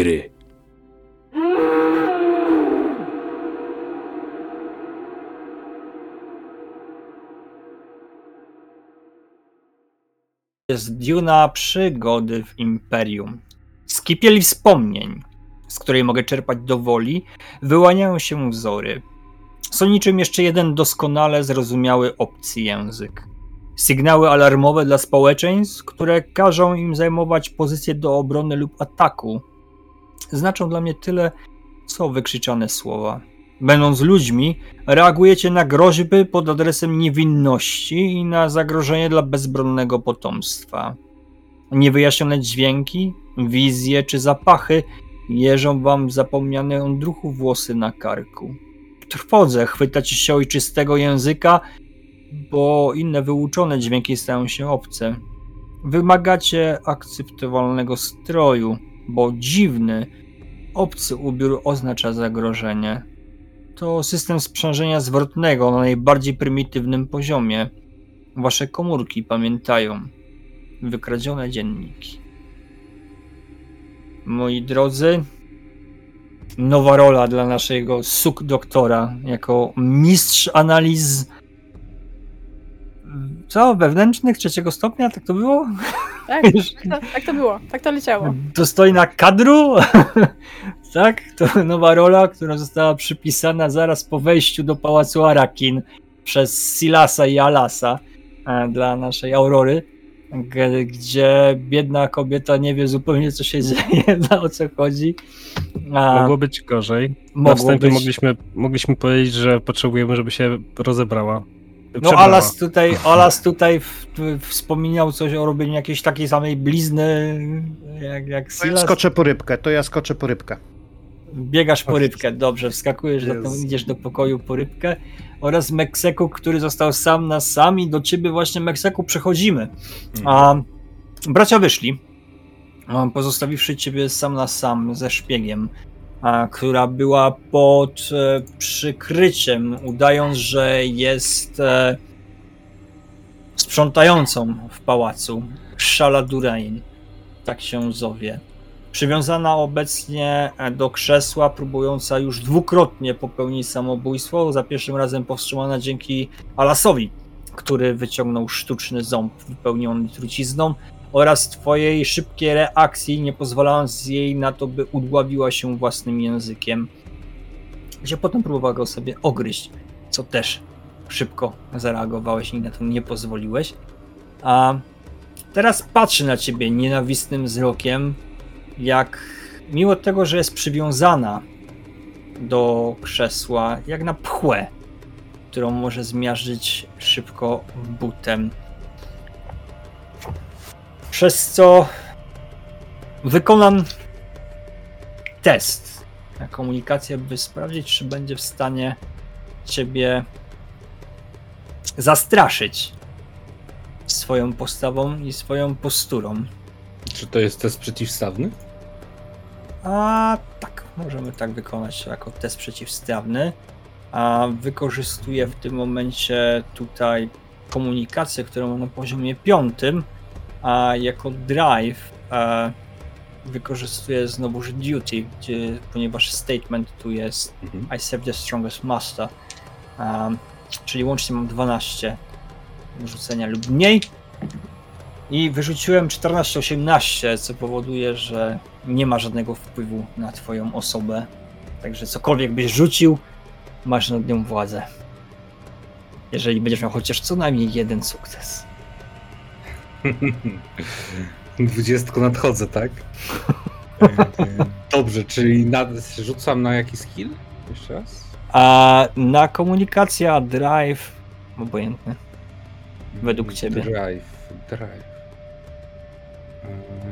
Gry. jest Duna przygody w Imperium. Z kipieli wspomnień, z której mogę czerpać do woli, wyłaniają się wzory. Są niczym jeszcze jeden doskonale zrozumiały obcy język. Sygnały alarmowe dla społeczeństw, które każą im zajmować pozycję do obrony lub ataku, znaczą dla mnie tyle, co wykrzyczane słowa. Będąc ludźmi, reagujecie na groźby pod adresem niewinności i na zagrożenie dla bezbronnego potomstwa. Niewyjaśnione dźwięki, wizje czy zapachy jeżą wam zapomniane odruchu włosy na karku. W trwodze chwytacie się ojczystego języka, bo inne wyuczone dźwięki stają się obce. Wymagacie akceptowalnego stroju, bo dziwny, obcy ubiór oznacza zagrożenie to system sprzężenia zwrotnego na najbardziej prymitywnym poziomie. Wasze komórki pamiętają wykradzione dzienniki. Moi drodzy, nowa rola dla naszego suk doktora jako mistrz analiz co, wewnętrznych trzeciego stopnia, tak to było? Tak, tak, tak to było, tak to leciało. Dostojna kadru? tak, to nowa rola, która została przypisana zaraz po wejściu do pałacu Arakin przez Silasa i Alasa e, dla naszej Aurory, gdzie biedna kobieta nie wie zupełnie co się dzieje, o co chodzi. A mogło być gorzej. Na wstępie być... Mogliśmy, mogliśmy powiedzieć, że potrzebujemy, żeby się rozebrała. No Alas tutaj, Alas tutaj w, w, wspominał coś o robieniu jakiejś takiej samej blizny jak, jak Silas. Ja skoczę po rybkę, to ja skoczę po rybkę. Biegasz po rybkę, dobrze, wskakujesz, do, tam, idziesz do pokoju po rybkę oraz Mekseku, który został sam na sam i do ciebie właśnie Mekseku przechodzimy. A mhm. bracia wyszli, pozostawiwszy ciebie sam na sam ze szpiegiem która była pod e, przykryciem, udając, że jest e, sprzątającą w pałacu. Szala Durain, tak się zowie. Przywiązana obecnie do krzesła, próbująca już dwukrotnie popełnić samobójstwo. Za pierwszym razem powstrzymana dzięki Alasowi, który wyciągnął sztuczny ząb wypełniony trucizną oraz twojej szybkiej reakcji, nie pozwalając jej na to, by udławiła się własnym językiem. Gdzie potem próbowała go sobie ogryźć, co też szybko zareagowałeś i na to nie pozwoliłeś. A teraz patrzy na ciebie nienawistnym wzrokiem, jak mimo tego, że jest przywiązana do krzesła, jak na pchłę, którą może zmiażdżyć szybko butem przez co wykonam test na komunikację, by sprawdzić, czy będzie w stanie ciebie zastraszyć swoją postawą i swoją posturą. Czy to jest test przeciwstawny? A tak, możemy tak wykonać jako test przeciwstawny. A wykorzystuję w tym momencie tutaj komunikację, którą mam na poziomie piątym a jako drive e, wykorzystuję znowuż duty, gdzie, ponieważ statement tu jest mhm. I serve the strongest master, um, czyli łącznie mam 12 rzucenia lub mniej. I wyrzuciłem 14-18, co powoduje, że nie ma żadnego wpływu na twoją osobę. Także cokolwiek byś rzucił, masz nad nią władzę. Jeżeli będziesz miał chociaż co najmniej jeden sukces. Dwudziestko nadchodzę, tak? Dobrze, czyli nad, rzucam na jaki skill? Jeszcze raz? A na komunikacja, drive, obojętne. Według ciebie. Drive, drive.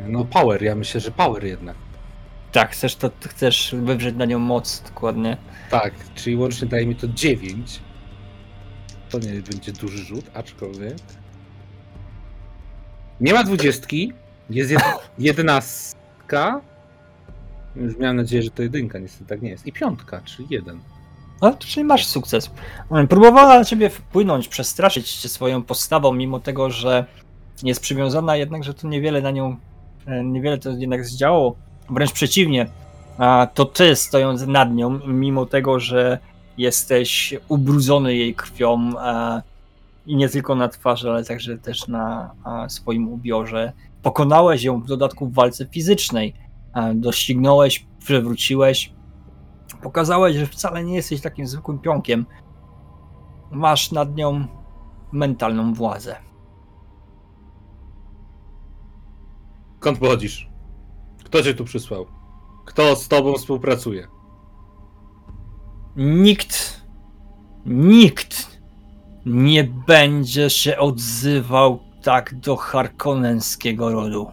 No power, ja myślę, że power jednak. Tak, chcesz to chcesz wywrzeć na nią moc dokładnie. Tak, czyli łącznie daje mi to 9. To nie będzie duży rzut, aczkolwiek. Nie ma dwudziestki, jest jed jedenastka. Już miałem nadzieję, że to jedynka, niestety tak nie jest. I piątka, czyli jeden. No, czyli masz sukces. Próbowała na ciebie wpłynąć, przestraszyć cię swoją postawą, mimo tego, że jest przywiązana, jednak, że to niewiele na nią, e, niewiele to jednak zdziało. Wręcz przeciwnie, a to ty stojąc nad nią, mimo tego, że jesteś ubrudzony jej krwią a, i nie tylko na twarzy, ale także też na swoim ubiorze, pokonałeś ją w dodatku w walce fizycznej. Doścignąłeś, przewróciłeś, pokazałeś, że wcale nie jesteś takim zwykłym pionkiem. Masz nad nią mentalną władzę. Skąd pochodzisz? Kto cię tu przysłał? Kto z tobą współpracuje? Nikt, nikt nie będzie się odzywał tak do harkonnenskiego rodu.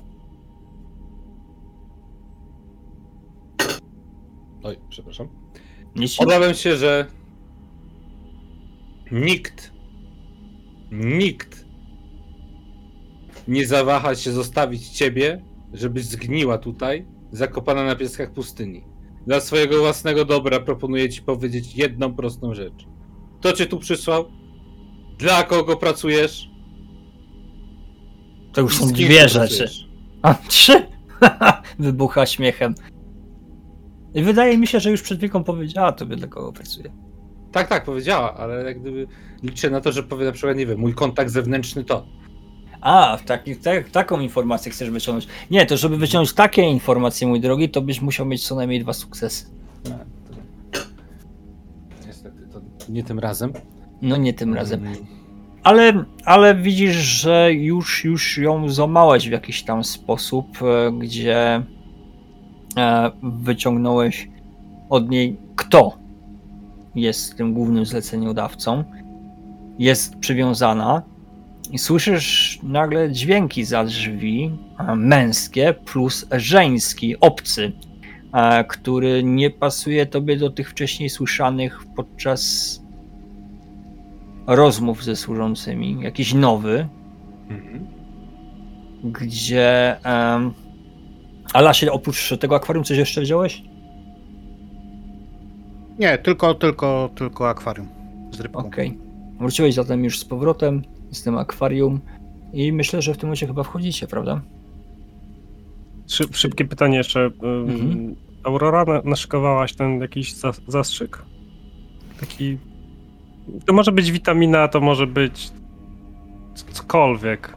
Oj, przepraszam. Obawiam się, że nikt, nikt nie zawaha się zostawić ciebie, żebyś zgniła tutaj, zakopana na pieskach pustyni. Dla swojego własnego dobra proponuję ci powiedzieć jedną prostą rzecz. Kto cię tu przysłał? Dla kogo pracujesz? To już I są z kim dwie rzeczy. pracujesz? A, trzy! Wybucha śmiechem. I wydaje mi się, że już przed wieką powiedziała tobie, dla kogo pracuje. Tak, tak, powiedziała, ale jak gdyby liczę na to, że powie na przykład, nie wiem, mój kontakt zewnętrzny to. A, w taki, tak, taką informację chcesz wyciągnąć. Nie, to żeby wyciągnąć takie informacje, mój drogi, to byś musiał mieć co najmniej dwa sukcesy. Niestety, to nie tym razem. No nie tym razem. Mm, Ale, ale widzisz, że już, już ją złamałeś w jakiś tam sposób, e, gdzie e, wyciągnąłeś od niej, kto jest tym głównym zleceniodawcą. Jest przywiązana i słyszysz nagle dźwięki za drzwi, e, męskie plus żeński, obcy, który nie pasuje tobie do tych wcześniej słyszanych podczas rozmów ze służącymi, jakiś nowy, mhm. gdzie. Um, Alasie, oprócz tego akwarium, coś jeszcze wziąłeś? Nie, tylko, tylko, tylko akwarium z rybką. Okej. Wróciłeś zatem już z powrotem z tym akwarium i myślę, że w tym momencie chyba wchodzicie, prawda? Szyb, szybkie pytanie jeszcze. Mhm. Aurora, na- naszykowałaś ten jakiś za, zastrzyk? Taki... To może być witamina, to może być cokolwiek.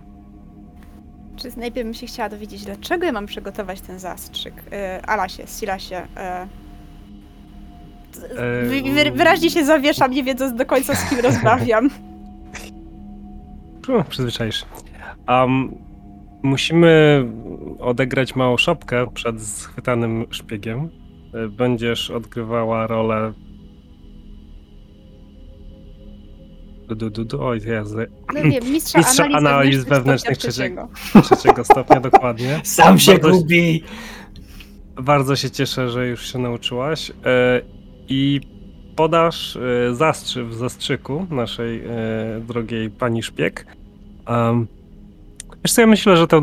Czy najpierw bym się chciała dowiedzieć, dlaczego ja mam przygotować ten zastrzyk? Yy, Alasie, Silasie. Yy. E, Wy, wy, wyraźnie się zawieszam, nie wiedząc do końca z kim rozmawiam. U, Przyzwyczaisz. Um, musimy odegrać małą szopkę przed schwytanym szpiegiem. Y, Będziesz odgrywała rolę. Du, du, du, du. Oj, Jezu. No nie, mistrza, Mistrza analiz, analiz wewnętrznych stopnia trzeciego stopnia, dokładnie. Sam się Bardzo- gubi! Bardzo się cieszę, że już się nauczyłaś. E, I podasz e, zastrzyk w zastrzyku naszej e, drogiej pani szpieg. Um, wiesz co, ja myślę, że to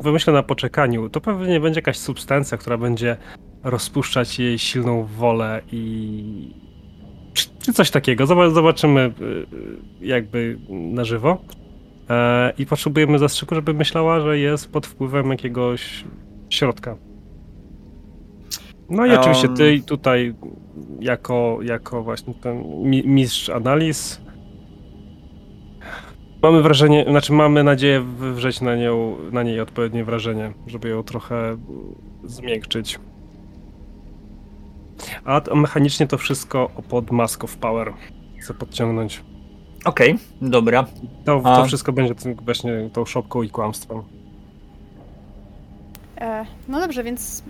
wymyślę na poczekaniu. To pewnie będzie jakaś substancja, która będzie rozpuszczać jej silną wolę i... Czy, coś takiego. Zoba- Zobaczymy e, jakby na żywo. E, I potrzebujemy zastrzyku, żeby myślała, że jest pod wpływem jakiegoś środka. No i oczywiście ty tutaj jako, jako właśnie ten mi- mistrz analiz mamy wrażenie, znaczy mamy nadzieję wywrzeć na, nią, na niej odpowiednie wrażenie, żeby ją trochę zmiękczyć. A to mechanicznie to wszystko pod Mask of Power chcę podciągnąć. Okej, dobra. To, A. to wszystko będzie tym, właśnie tą szopką i kłamstwem. E, no dobrze, więc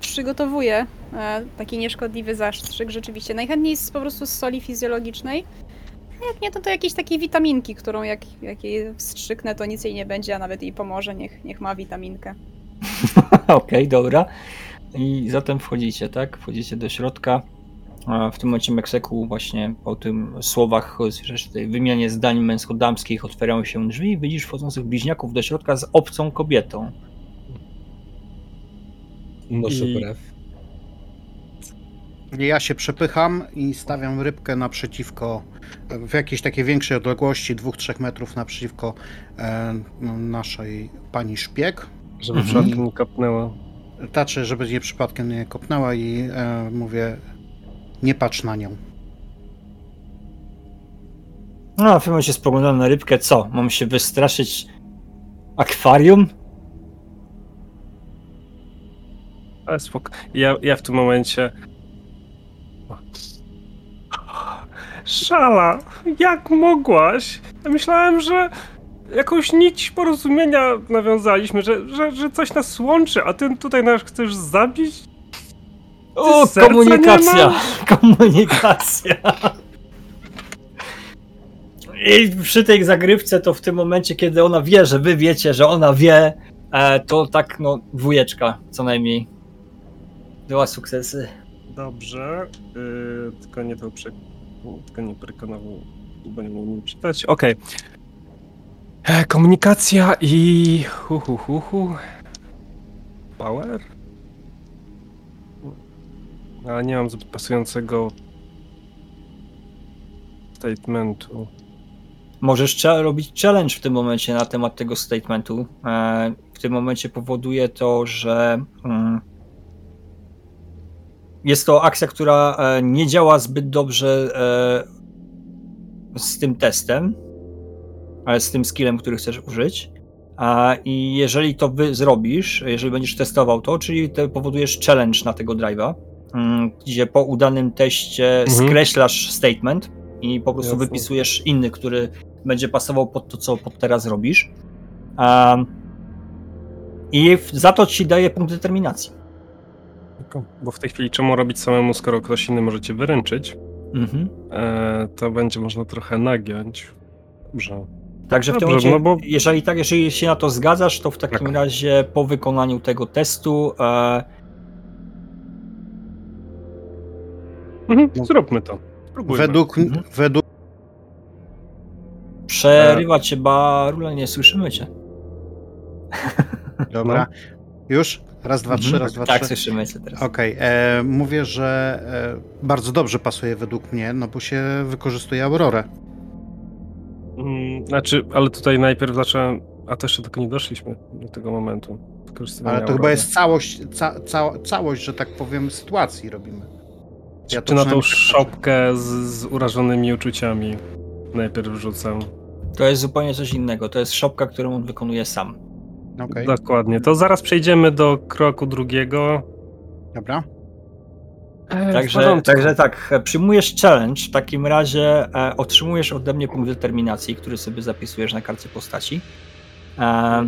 przygotowuję e, taki nieszkodliwy zastrzyk rzeczywiście. Najchętniej z, po prostu z soli fizjologicznej. Jak nie, to to jakieś takie witaminki, którą jak, jak jej wstrzyknę, to nic jej nie będzie, a nawet jej pomoże. Niech, niech ma witaminkę. Okej, dobra. I zatem wchodzicie, tak? Wchodzicie do środka. A W tym momencie Mekseku właśnie po tym słowach, słyszysz tej wymianie zdań męsko-damskich otwierają się drzwi i widzisz wchodzących bliźniaków do środka z obcą kobietą. Noszę I- brew. Ja się przepycham i stawiam rybkę naprzeciwko, w jakiejś takiej większej odległości, 2-3 metrów naprzeciwko e, naszej pani szpieg. Żeby Mhm. przypadkiem nie kapnęło. Taczy, żeby nie przypadkiem nie kopnęła i e, mówię, nie patrz na nią. No, w tym momencie spoglądam na rybkę, co? Mam się wystraszyć akwarium? Ale spoko. Ja, ja w tym momencie. Szala, jak mogłaś? Ja myślałem, że jakąś nić porozumienia nawiązaliśmy, że, że, że coś nas łączy, a ty tutaj nas chcesz zabić? O, serca komunikacja! Komunikacja! I przy tej zagrywce to w tym momencie, kiedy ona wie, że wy wiecie, że ona wie, e, to tak, no, dwójeczka co najmniej. Dwa sukcesy. Dobrze, yy, tylko nie to prze... tylko nie prekonował, bo nie mógł czytać. Okej. E, Komunikacja i hu, hu, hu, hu. Power? Ale nie mam zbyt pasującego statementu. Możesz cze- robić challenge w tym momencie na temat tego statementu. E, w tym momencie powoduje to, że mm, jest to akcja, która e, nie działa zbyt dobrze e, z tym testem, z tym skillem, który chcesz użyć. A, I jeżeli to wy zrobisz, jeżeli będziesz testował to, czyli to powodujesz challenge na tego drive'a, mm, gdzie po udanym teście Mhm. skreślasz statement i po prostu Jasne. wypisujesz inny, który będzie pasował pod to, co pod teraz robisz. I za to ci daje punkt determinacji. Bo w tej chwili czemu robić samemu, skoro ktoś inny może cię wyręczyć? Mhm. E, to będzie można trochę nagiąć. Dobrze. Także w tym Dobrze, momencie, no bo- jeżeli tak, jeżeli się na to zgadzasz, to w takim Tak. razie po wykonaniu tego testu e, Mhm, No. zróbmy to. Spróbujmy. Według, Mhm. według przerywa cię Barula, nie słyszymy cię. Dobra. Już? Raz, dwa, trzy, Mhm. raz, dwa, tak, trzy. słyszymy cię teraz. Okej, e, mówię, że e, bardzo dobrze pasuje według mnie, no bo się wykorzystuje Aurorę. Mm, Znaczy, ale tutaj najpierw zacząłem, a to jeszcze tylko nie doszliśmy do tego momentu. Ale to chyba jest całość, ca, ca, całość, że tak powiem, sytuacji robimy. Ja Czy na tą tak szopkę z, z urażonymi uczuciami najpierw wrzucę. To jest zupełnie coś innego. To jest szopka, którą on wykonuje sam. Okej, Dokładnie. To zaraz przejdziemy do kroku drugiego. dobra. E, Także, także tak, e, przyjmujesz challenge, w takim razie e, otrzymujesz ode mnie punkt determinacji, który sobie zapisujesz na karcie postaci. E,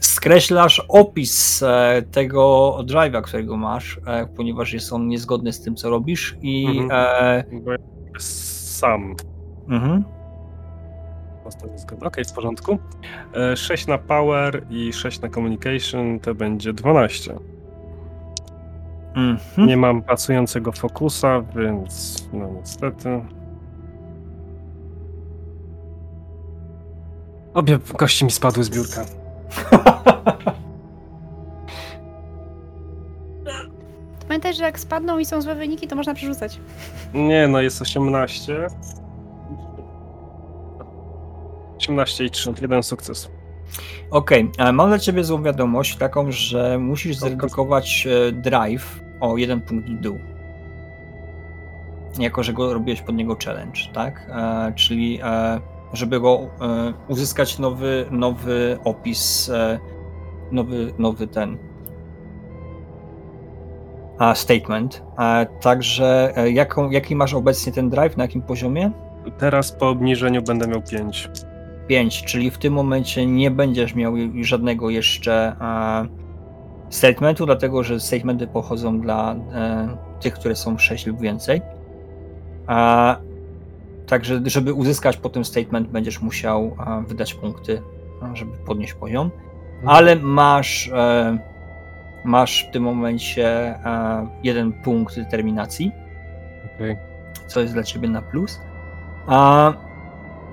skreślasz opis e, tego drive'a, którego masz, e, ponieważ jest on niezgodny z tym, co robisz i Mhm. e, sam. mhm. Okej, w porządku. E, 6 na power i 6 na communication to będzie 12. mhm. Nie mam pasującego fokusa, więc no niestety. Obie kości mi spadły z biurka. Pamiętaj, że jak spadną i są złe wyniki, to można przerzucać. Nie, no jest 18. 18 i 3, jeden sukces. Okej, e, mam dla ciebie złą wiadomość, taką, że musisz zredukować e, drive o jeden punkt w dół. Jako, że go robiłeś pod niego challenge, tak? E, czyli e, żeby go e, uzyskać nowy, nowy opis, e, nowy, nowy ten a, statement. E, także e, jaką, jaki masz obecnie ten drive, na jakim poziomie? Teraz po obniżeniu będę miał 5. 5, czyli w tym momencie nie będziesz miał żadnego jeszcze statementu, dlatego że statementy pochodzą dla e, tych, które są 6 lub więcej. E, także, żeby uzyskać po tym statement, będziesz musiał wydać punkty, żeby podnieść poziom. Ale masz, e, masz w tym momencie e, jeden punkt determinacji Okej. co jest dla ciebie na plus. A,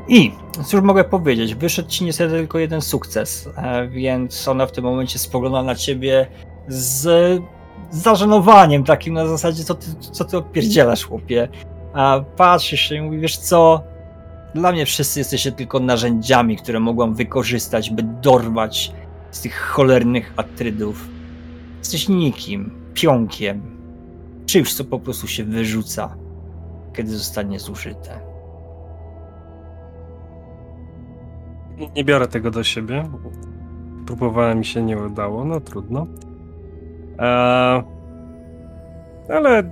I cóż mogę powiedzieć, wyszedł ci niestety tylko jeden sukces, e, więc ona w tym momencie spogląda na ciebie z zażenowaniem takim na zasadzie, co ty, co ty odpierdzielasz, chłopie. A patrzy się i mówi, wiesz co, dla mnie wszyscy jesteście tylko narzędziami, które mogłam wykorzystać, by dorwać z tych cholernych atrydów. Jesteś nikim, pionkiem, czymś, co po prostu się wyrzuca, kiedy zostanie zużyte. Nie biorę tego do siebie. Próbowałem mi się nie udało, no trudno. Eee, ale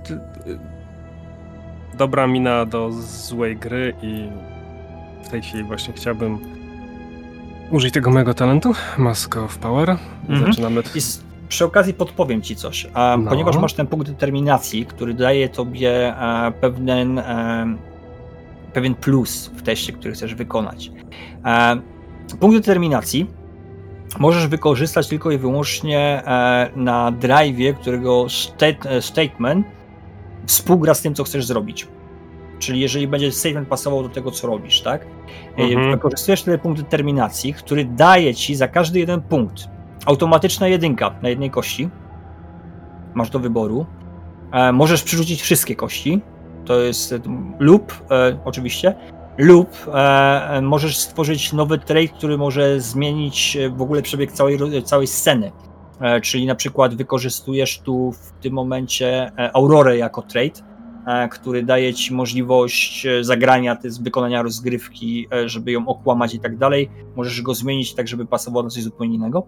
dobra mina do złej gry i w tej chwili właśnie chciałbym użyć tego mojego talentu, Mask of Power. Mhm. Zaczynamy. I s- przy okazji podpowiem ci coś. A, No. Ponieważ masz ten punkt determinacji, który daje tobie e, pewien, e, pewien plus w teście, który chcesz wykonać. E, punkt determinacji możesz wykorzystać tylko i wyłącznie e, na drive'ie, którego e, statement współgra z tym, co chcesz zrobić. Czyli jeżeli będzie statement pasował do tego, co robisz, tak? Mhm. Wykorzystujesz wtedy punkt determinacji, który daje ci za każdy jeden punkt automatyczna jedynka na jednej kości. Masz do wyboru. Możesz przerzucić wszystkie kości. To jest e, lub e, oczywiście. Lub e, e, możesz stworzyć nowy trade, który może zmienić e, w ogóle przebieg całej, całej sceny. E, czyli na przykład wykorzystujesz tu w tym momencie Aurorę jako trade, który daje ci możliwość zagrania, to jest wykonania rozgrywki, żeby ją okłamać i tak dalej. Możesz go zmienić tak, żeby pasował na coś zupełnie innego.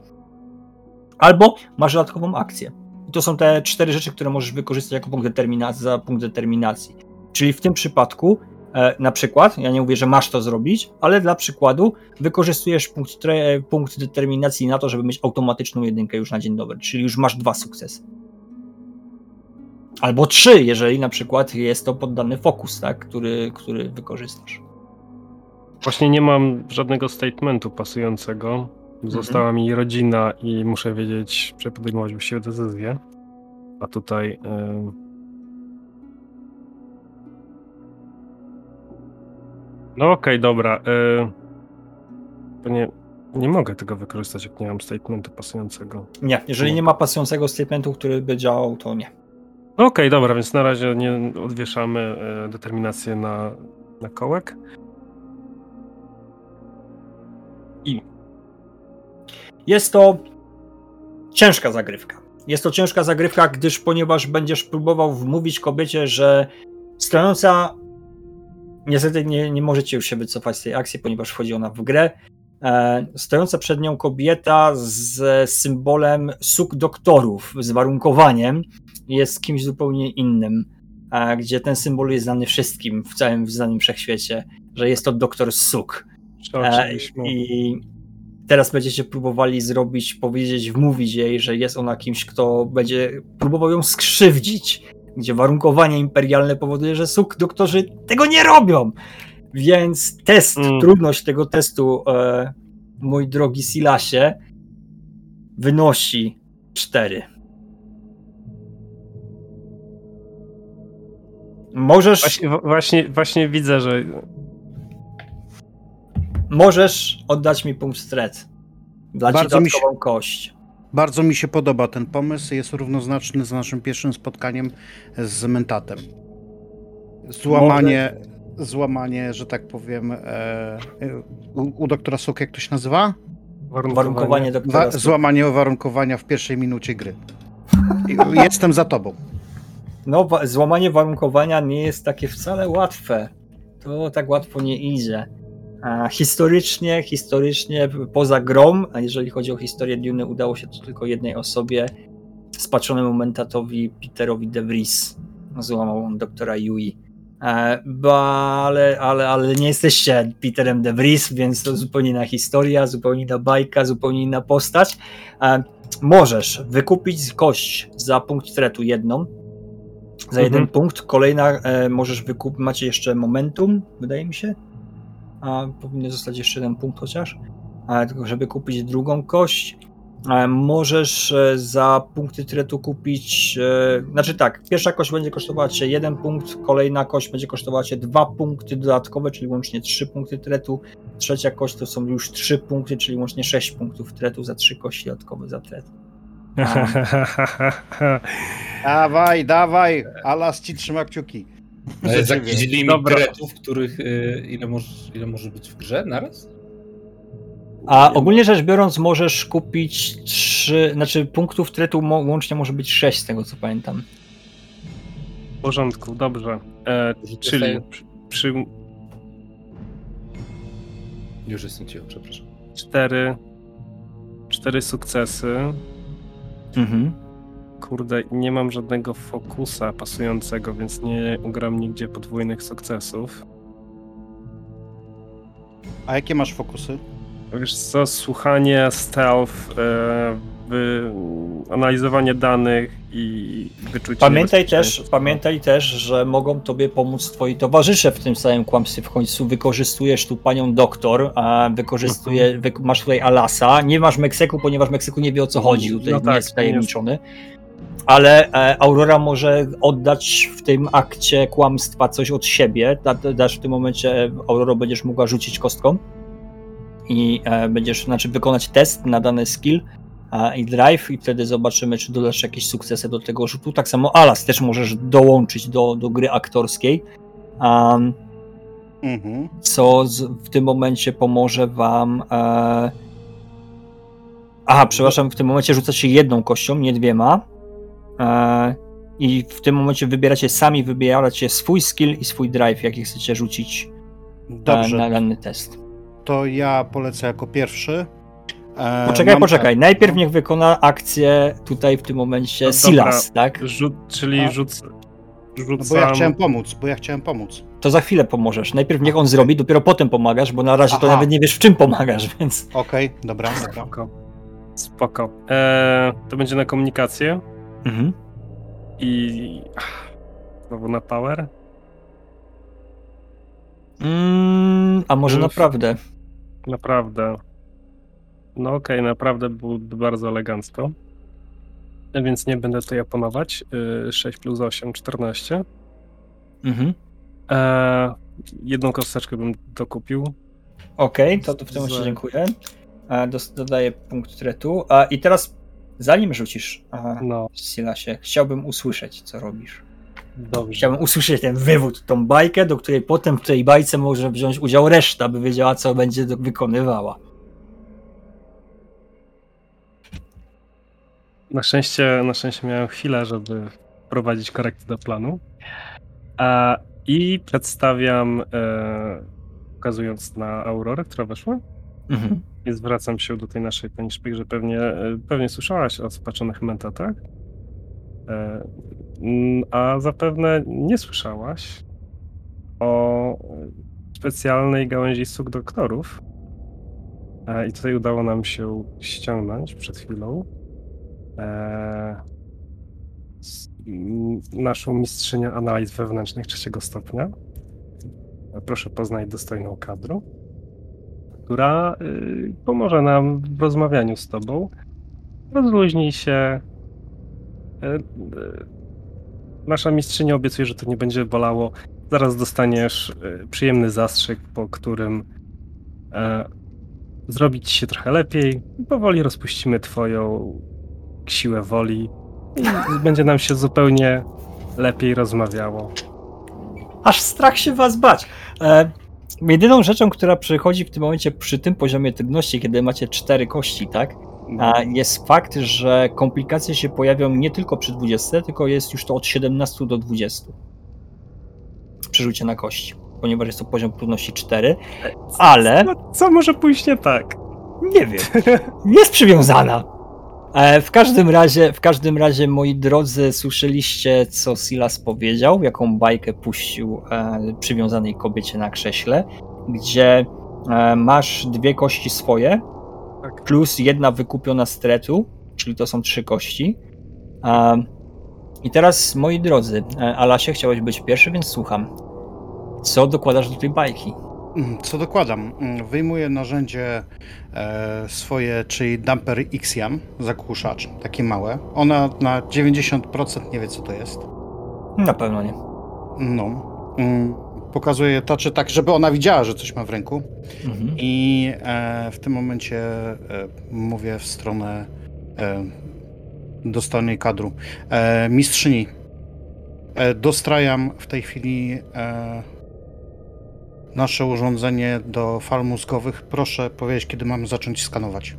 Albo masz dodatkową akcję. I to są te cztery rzeczy, które możesz wykorzystać jako punkt determinacji, za punkt determinacji. Czyli w tym przypadku, e, na przykład, ja nie mówię, że masz to zrobić, ale dla przykładu wykorzystujesz punkt, tre, punkt determinacji na to, żeby mieć automatyczną jedynkę już na dzień dobry, czyli już masz dwa sukcesy. Albo trzy, jeżeli na przykład jest to poddany fokus, tak, który, który wykorzystasz. Właśnie nie mam żadnego statementu pasującego. Została mi rodzina i muszę wiedzieć, czy podejmować właściwe decyzje. A tutaj. em, No okej, dobra. y, nie, nie mogę tego wykorzystać, jak nie mam statementu pasującego. Nie, jeżeli nie ma pasującego statementu, który by działał, to nie. No Okej, dobra, więc na razie nie odwieszamy e, determinację na, na kołek. Jest to ciężka zagrywka. Jest to ciężka zagrywka, gdyż ponieważ będziesz próbował wmówić kobiecie, że stojąca niestety nie, nie możecie już się wycofać z tej akcji, ponieważ wchodzi ona w grę. E, stojąca przed nią kobieta z symbolem suk doktorów, z warunkowaniem, jest kimś zupełnie innym, e, gdzie ten symbol jest znany wszystkim w całym znanym wszechświecie, że jest to doktor Suk. E, I teraz będziecie próbowali zrobić, powiedzieć, wmówić jej, że jest ona kimś, kto będzie próbował ją skrzywdzić. Gdzie warunkowanie imperialne powoduje, że suk doktorzy tego nie robią. Więc test, Mm. trudność tego testu, e, mój drogi Silasie, wynosi 4. Możesz, Właśnie, właśnie, właśnie widzę, że możesz oddać mi punkt stret. Dla ci Bardzo mi się- kość. Bardzo mi się podoba ten pomysł, jest równoznaczny z naszym pierwszym spotkaniem z Mentatem. Złamanie, złamanie, że tak powiem, e, u, u doktora Sok, jak to się nazywa? Warunkowanie doktora. Wa- Suk. złamanie uwarunkowania w pierwszej minucie gry. Jestem za tobą. No, złamanie warunkowania nie jest takie wcale łatwe. To tak łatwo nie idzie. Historycznie, historycznie poza grą, a jeżeli chodzi o historię Dune, udało się to tylko jednej osobie, spatrzonemu mentatowi Peterowi De Vries. Złamał on doktora Yui. E, ale, ale, ale nie jesteście Peterem De Vries, więc to zupełnie inna historia, zupełnie inna bajka, zupełnie inna postać. E, możesz wykupić kość za punkt tretu jedną, za Mhm. jeden punkt. Kolejna e, możesz wykupić, macie jeszcze momentum, wydaje mi się. A powinien zostać jeszcze jeden punkt chociaż. Żeby kupić drugą kość. Możesz e, za punkty tretu kupić. E, znaczy tak, pierwsza kość będzie kosztowała cię jeden punkt, kolejna kość będzie kosztowała cię dwa punkty dodatkowe, czyli łącznie trzy punkty tretu. Trzecia kość to są już trzy punkty, czyli łącznie sześć punktów tretu za trzy kości dodatkowe za tret. Dawaj, dawaj, Alas ci trzyma kciuki. Jest ciebie. jakiś limit Dobra. kretów, których y, ile, może, ile może być w grze naraz? A ogólnie rzecz biorąc, możesz kupić trzy, znaczy punktów tretu łącznie może być sześć z tego co pamiętam. W porządku, dobrze. E, czyli przy, przy Już jestem cicho, przepraszam. cztery, cztery sukcesy. Mhm. Kurde, nie mam żadnego fokusa pasującego, więc nie ugram nigdzie podwójnych sukcesów. A jakie masz fokusy? Wiesz co, słuchanie, stealth, e, analizowanie danych i wyczucie Pamiętaj też, pamiętaj też, że mogą tobie pomóc twoi towarzysze w tym samym kłamstwie. W końcu wykorzystujesz tu panią doktor, a wykorzystuje, Mhm. wy, masz tutaj Alasa. Nie masz Meksyku, ponieważ Meksyku nie wie o co chodzi. Tutaj No nie tak, jest wtajemniczony. Ale e, Aurora może oddać w tym akcie kłamstwa coś od siebie. Da, dasz w tym momencie, Aurora, będziesz mogła rzucić kostką i e, będziesz, znaczy wykonać test na dany skill i drive i wtedy zobaczymy, czy dodasz jakieś sukcesy do tego rzutu. Tak samo Alas też możesz dołączyć do, do gry aktorskiej, um, Mhm. co z, w tym momencie pomoże wam... E... Aha, przepraszam, w tym momencie rzucacie jedną kością, nie dwiema. E... I w tym momencie wybieracie sami, wybieracie swój skill i swój drive, jaki chcecie rzucić e, Dobrze, na dany test. to ja polecę jako pierwszy. E, Poczekaj, poczekaj. tak, Najpierw no. niech wykona akcję tutaj w tym momencie No Silas, tak? Rzut, czyli A. rzuc, No rzucam... bo ja chciałem pomóc, bo ja chciałem pomóc. To za chwilę pomożesz. Najpierw niech on zrobi, dopiero potem pomagasz, bo na razie to Aha. nawet nie wiesz w czym pomagasz, więc. Okej, dobra, dobra. Spoko. Spoko. E, to będzie na komunikację Mhm. i... Znowu na power? Mm, a może naprawdę? Naprawdę. No okej, naprawdę był bardzo elegancko. Więc nie będę tutaj oponować. Y, 6 plus 8, 14. Mhm. E, jedną kosteczkę bym dokupił. Okej, to, to w tym momencie dziękuję. Dos- dodaję punkt tretu. A, I teraz, zanim rzucisz, a, No, Silasie, chciałbym usłyszeć, co robisz. dobrze. Chciałbym usłyszeć ten wywód, tą bajkę, do której potem w tej bajce może wziąć udział reszta, by wiedziała, co będzie wykonywała. Na szczęście, na szczęście miałem chwilę, żeby wprowadzić korekty do planu. A, I przedstawiam, e, pokazując na Aurorę, która weszła. Mhm. I zwracam się do tej naszej pani szpieg, że pewnie, e, pewnie słyszałaś o spaczonych mentatach. E, mm, A zapewne nie słyszałaś o e, specjalnej gałęzi suk doktorów. E, I tutaj udało nam się ściągnąć przed chwilą e, naszą mistrzynię analiz wewnętrznych trzeciego stopnia. E, Proszę poznać dostojną kadrę która y, pomoże nam w rozmawianiu z tobą. Rozluźnij się. Y, y, Nasza mistrzyni obiecuje, że to nie będzie bolało. Zaraz dostaniesz przyjemny zastrzyk, po którym e, zrobić się trochę lepiej. Powoli rozpuścimy twoją siłę woli i będzie nam się zupełnie lepiej rozmawiało. Aż strach się was bać. E, jedyną rzeczą, która przychodzi w tym momencie przy tym poziomie trudności, kiedy macie cztery kości, tak? A jest fakt, że komplikacje się pojawią nie tylko przy 20, tylko jest już to od 17 do 20. Przerzucie na kości, ponieważ jest to poziom trudności 4, ale No, co może pójść nie tak? nie wiem, jest przywiązana. E, W każdym razie, w każdym razie, moi drodzy, słyszeliście, co Silas powiedział, jaką bajkę puścił e, przywiązanej kobiecie na krześle, gdzie e, masz dwie kości swoje, Tak. plus jedna wykupiona z tretu, czyli to są trzy kości. I teraz, moi drodzy, Alasie, chciałeś być pierwszy, więc słucham. Co dokładasz do tej bajki? Mm, Co dokładam? Mm, Wyjmuję narzędzie e, swoje, czyli Dumper Xiam, zagłuszacz, takie małe. Ona na 90% nie wie, co to jest. Na pewno nie. No. Mm, Pokazuję to, czy tak, żeby ona widziała, że coś ma w ręku. Mhm. I e, w tym momencie e, mówię w stronę dostojnej kadru. Mistrzyni, dostrajam w tej chwili nasze urządzenie do fal mózgowych. Proszę powiedzieć, kiedy mamy zacząć skanować.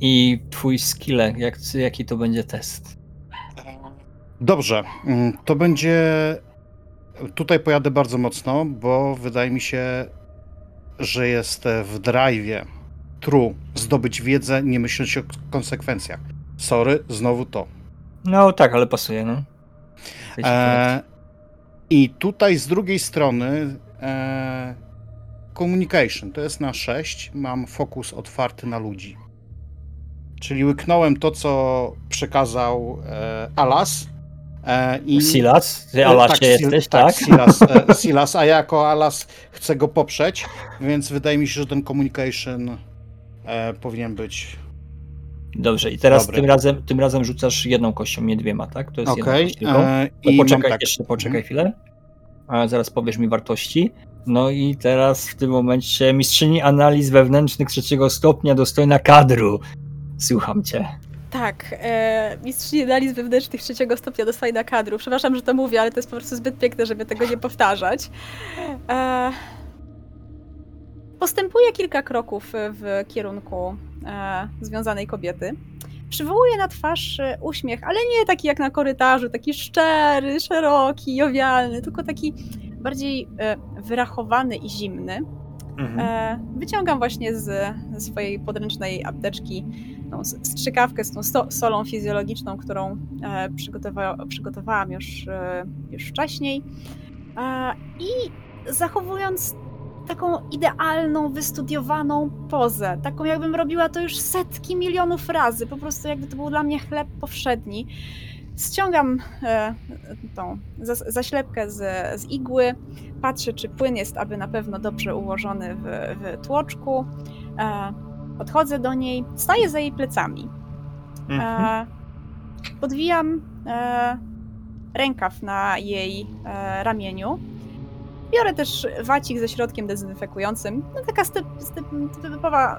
I twój skille, jak, jaki to będzie test? Dobrze, mm, to będzie. Tutaj pojadę bardzo mocno, bo wydaje mi się, że jest w drive'ie true zdobyć wiedzę, nie myśleć o konsekwencjach. Sorry, znowu to. No tak, ale pasuje, no. E, I tutaj z drugiej strony communication to jest na 6. Mam fokus otwarty na ludzi. Czyli łyknąłem to, co przekazał e, Alas. E, i, Silas, ty E, Sil- jesteś, tak? Silas, e, Silas, a ja jako Alas chcę go poprzeć, więc wydaje mi się, że ten communication e, powinien być. Dobrze, i teraz Dobry. tym razem, tym razem rzucasz jedną kością, nie dwiema, tak? To jest jedna Okej. kość tylko. e, I poczekaj, tak. jeszcze poczekaj chwilę. A zaraz powiesz mi wartości. No i teraz w tym momencie mistrzyni analiz wewnętrznych trzeciego stopnia dostojna kadru. Słucham cię. Tak, e, mistrzyni analiz wewnętrznych trzeciego stopnia dostaje na kadru. Przepraszam, że to mówię, ale to jest po prostu zbyt piękne, żeby tego nie powtarzać. E, postępuje kilka kroków w kierunku e, związanej kobiety. Przywołuje na twarz e, uśmiech, ale nie taki jak na korytarzu, taki szczery, szeroki, jowialny, tylko taki bardziej e, wyrachowany i zimny. E, wyciągam właśnie z, ze swojej podręcznej apteczki tą strzykawkę z tą solą fizjologiczną, którą przygotowa przygotowałam już, już wcześniej. I zachowując taką idealną, wystudiowaną pozę, taką jakbym robiła to już setki milionów razy, po prostu jakby to był dla mnie chleb powszedni. Ściągam e, tą zaślepkę z, z igły, patrzę, czy płyn jest aby na pewno dobrze ułożony w, w tłoczku. E, podchodzę do niej, staję za jej plecami. Mhm. E, podwijam e, rękaw na jej e, ramieniu. Biorę też wacik ze środkiem dezynfekującym. No taka styp, styp, typowa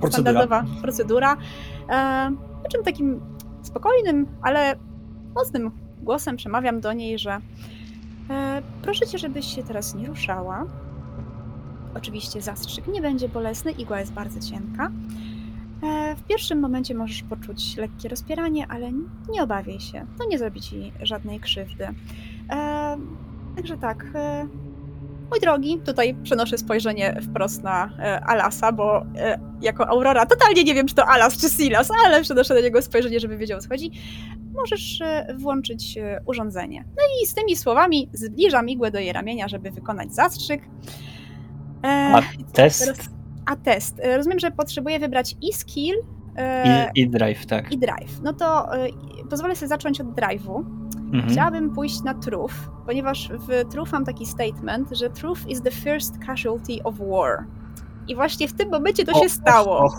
Procedura. standardowa procedura. Po czym takim spokojnym, ale mocnym głosem przemawiam do niej, że e, proszę cię, żebyś się teraz nie ruszała. Oczywiście zastrzyk nie będzie bolesny, igła jest bardzo cienka. W pierwszym momencie możesz poczuć lekkie rozpieranie, ale nie obawiaj się, to nie zrobi ci żadnej krzywdy. Także tak, mój drogi, tutaj przenoszę spojrzenie wprost na e, Alasa, bo e, jako Aurora totalnie nie wiem, czy to Alas czy Silas, ale przenoszę na niego spojrzenie, żeby wiedział o co chodzi. Możesz e, włączyć e, urządzenie. No i z tymi słowami zbliżam igłę do jej ramienia, żeby wykonać zastrzyk. E, A test teraz, a test. E, Rozumiem, że potrzebuję wybrać i skill, i, i drive, tak. i drive. No to pozwolę sobie zacząć od drive'u. Mhm. Chciałabym pójść na truth, ponieważ w truth mam taki statement, że truth is the first casualty of war. I właśnie w tym momencie to się stało.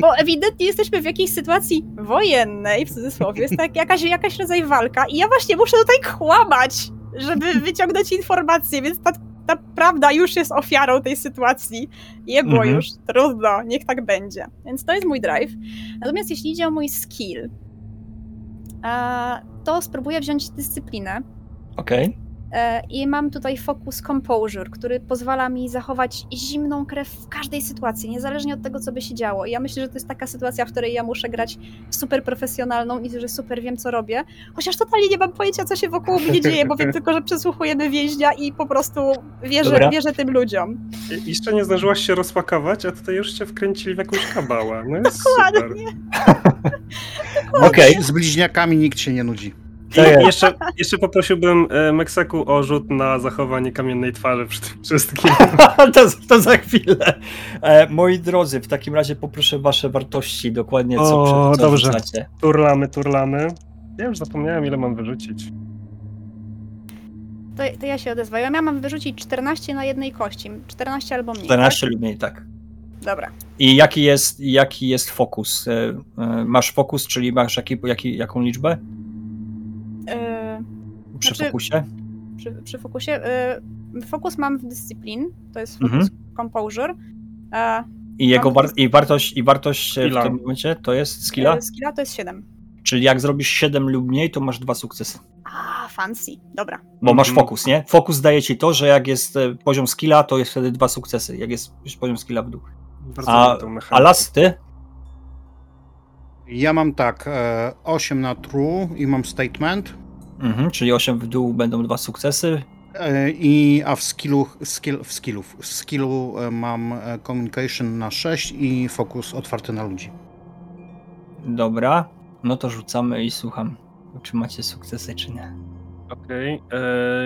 Bo ewidentnie jesteśmy w jakiejś sytuacji wojennej, w cudzysłowie. Jest tak jakaś, jakaś rodzaj walka i ja właśnie muszę tutaj kłamać, żeby wyciągnąć informacje, więc ta, ta prawda już jest ofiarą tej sytuacji. Jebło Mhm. już, trudno, niech tak będzie. Więc to jest mój drive. Natomiast jeśli idzie o mój skill, e, to spróbuję wziąć dyscyplinę. Okej. E, I mam tutaj fokus composure, który pozwala mi zachować zimną krew w każdej sytuacji, niezależnie od tego, co by się działo. I ja myślę, że to jest taka sytuacja, w której ja muszę grać super profesjonalną i że super wiem, co robię. Chociaż totalnie nie mam pojęcia, co się wokół mnie dzieje, bo wiem tylko, że przesłuchujemy więźnia i po prostu wierzę, Dobra. wierzę tym ludziom. I- Jeszcze nie zdążyłaś się rozpakować, a tutaj już cię wkręcili w jakąś kabałę. No jest Dokładnie. Okej. Z bliźniakami nikt się nie nudzi. I jeszcze, jeszcze poprosiłbym e, Meksaku o rzut na zachowanie kamiennej twarzy przy tym wszystkim. to, to za chwilę. E, moi drodzy, w takim razie poproszę wasze wartości, dokładnie co, O, co dobrze. rzucacie. Turlamy, turlamy. Ja już zapomniałem, ile mam wyrzucić. To, to ja się odezwę. Ja mam wyrzucić 14 na jednej kości. 14 albo mniej. 14 lub mniej, tak. Dobra. I jaki jest, jaki jest fokus? E, e, masz fokus, czyli masz jaki, jaki, jaką liczbę E, przy Znaczy- fokusie? przy, przy fokusie. E, fokus mam w dyscyplin, to jest Mhm. fokus composure. E, I jego war, i wartość, i wartość w tym momencie to jest skilla? e, skilla to jest 7. Czyli jak zrobisz 7 lub mniej, to masz dwa sukcesy. A, fancy. Dobra. Bo masz Mhm. fokus, nie? Fokus daje ci to, że jak jest poziom skilla, to jest wtedy dwa sukcesy, jak jest poziom skilla w dół. Bardzo A, lubię tą mechanikę. a las ty? Ja mam tak, e, 8 na true i mam statement. Mhm, czyli 8 w dół będą dwa sukcesy. E, I, a w skillu, skill, w skillu, w skillu e, mam e, communication na 6 i fokus otwarty na ludzi. Dobra, no to rzucamy i słucham, czy macie sukcesy, czy nie. Okej,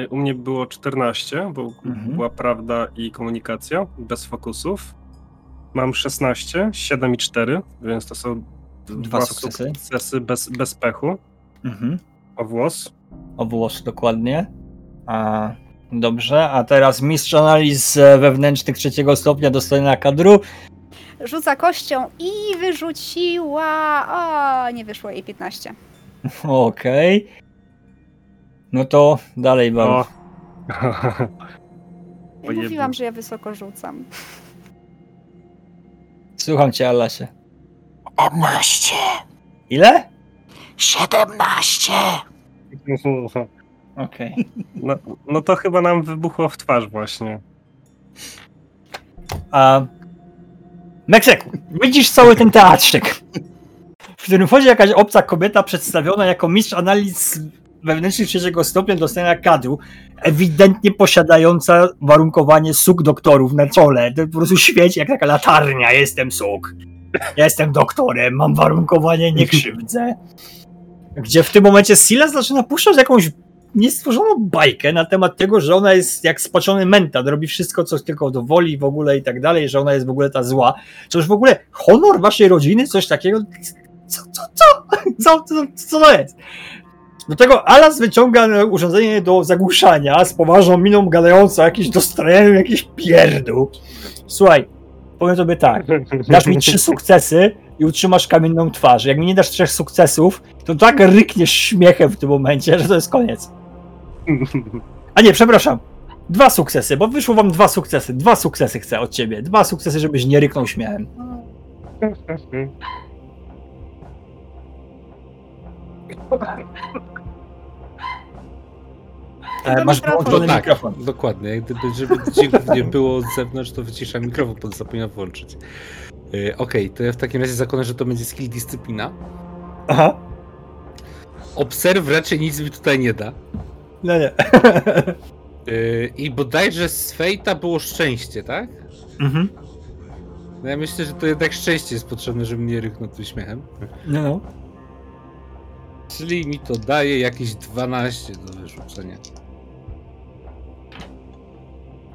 e, u mnie było 14, bo Mhm. była prawda i komunikacja, bez fokusów. Mam 16, 7 i 4, więc to są d- Dwa sukcesy. sukcesy bez, bez pechu Mhm. o włos. O włos dokładnie. A, dobrze, a teraz mistrz analiz e, wewnętrznych trzeciego stopnia dostojna kadru. Rzuca kością i wyrzuciła. O, nie wyszło jej 15. Okej. No to dalej. O. Ja mówiłam, że ja wysoko rzucam. Słucham cię, Alasie. 17, Ile? 17. Okej. No, no to chyba nam wybuchło w twarz właśnie. A Meksyku, widzisz cały ten teatrzyk, w którym wchodzi jakaś obca kobieta przedstawiona jako mistrz analiz wewnętrznych trzeciego stopnia dostania kadru, ewidentnie posiadająca warunkowanie suk doktorów na czole. To po prostu świeci jak taka latarnia. Jestem suk. Jestem doktorem, mam warunkowanie, nie krzywdzę. Gdzie w tym momencie Silas zaczyna puszczać jakąś niestworzoną bajkę na temat tego, że ona jest jak spaczony mentat, robi wszystko, co tylko dowoli w ogóle i tak dalej, że ona jest w ogóle ta zła. Czy już w ogóle honor waszej rodziny, coś takiego? Co, co, co? Co, co, co to jest? Do tego Alas wyciąga urządzenie do zagłuszania z poważną miną gadającą jakieś dostrojeniu, jakiś pierdół. Słuchaj, powiem tobie tak, dasz mi trzy sukcesy i utrzymasz kamienną twarz. Jak mi nie dasz trzech sukcesów, to tak rykniesz śmiechem w tym momencie, że to jest koniec. A nie, przepraszam. Dwa sukcesy, bo wyszło wam dwa sukcesy. Dwa sukcesy chcę od ciebie. Dwa sukcesy, żebyś nie ryknął śmiechem. E, masz mikrofon. tak, mikrofon. dokładnie. Jak gdyby, żeby dźwięków nie było z zewnątrz, to wycisza mikrofon, bo zapomniał włączyć. Yy, Okej, to ja w takim razie zakładam, że to będzie skill dyscyplina. Aha. Obserw raczej nic mi tutaj nie da. No nie. Yy, I bodajże z fejta było szczęście, tak? mhm. No ja myślę, że to jednak szczęście jest potrzebne, żeby nie ryknął tym śmiechem. No, no. Czyli mi to daje jakieś 12 do wyrzucenia.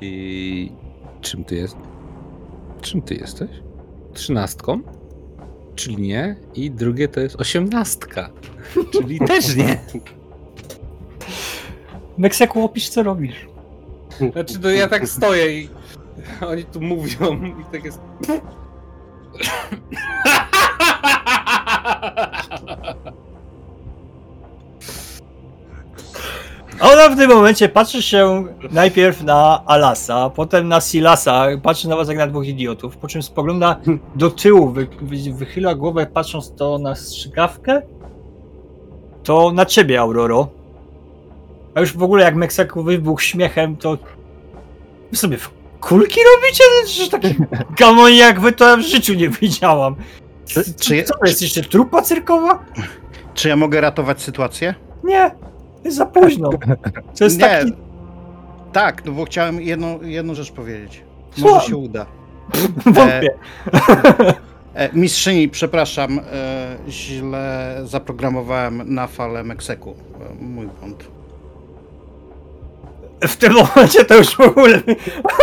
I czym ty jest? Czym ty jesteś? Trzynastką? Czyli nie. I drugie to jest osiemnastka. Czyli też nie. Meksyku, opisz co robisz. Znaczy, no ja tak stoję i oni tu mówią i tak jest. ona w tym momencie patrzy się najpierw na Alasa, potem na Silasa, patrzy na was jak na dwóch idiotów, po czym spogląda do tyłu, wy, wy, wychyla głowę patrząc to na strzykawkę, to na ciebie, Auroro. A już w ogóle jak Meksyku wybuchł śmiechem, to wy sobie w kulki robicie? Że taki gamoń jak wy to ja w życiu nie widziałam. Czy- czy- Co to jest jeszcze trupa cyrkowa? Czy ja mogę ratować sytuację? Nie, jest za późno. To jest Nie. taki Tak, no bo chciałem jedną, jedną rzecz powiedzieć. Może się uda. Wątpię. E, mistrzyni, przepraszam, e, źle zaprogramowałem na falę Mekseku. E, mój błąd. W tym momencie to już w ogóle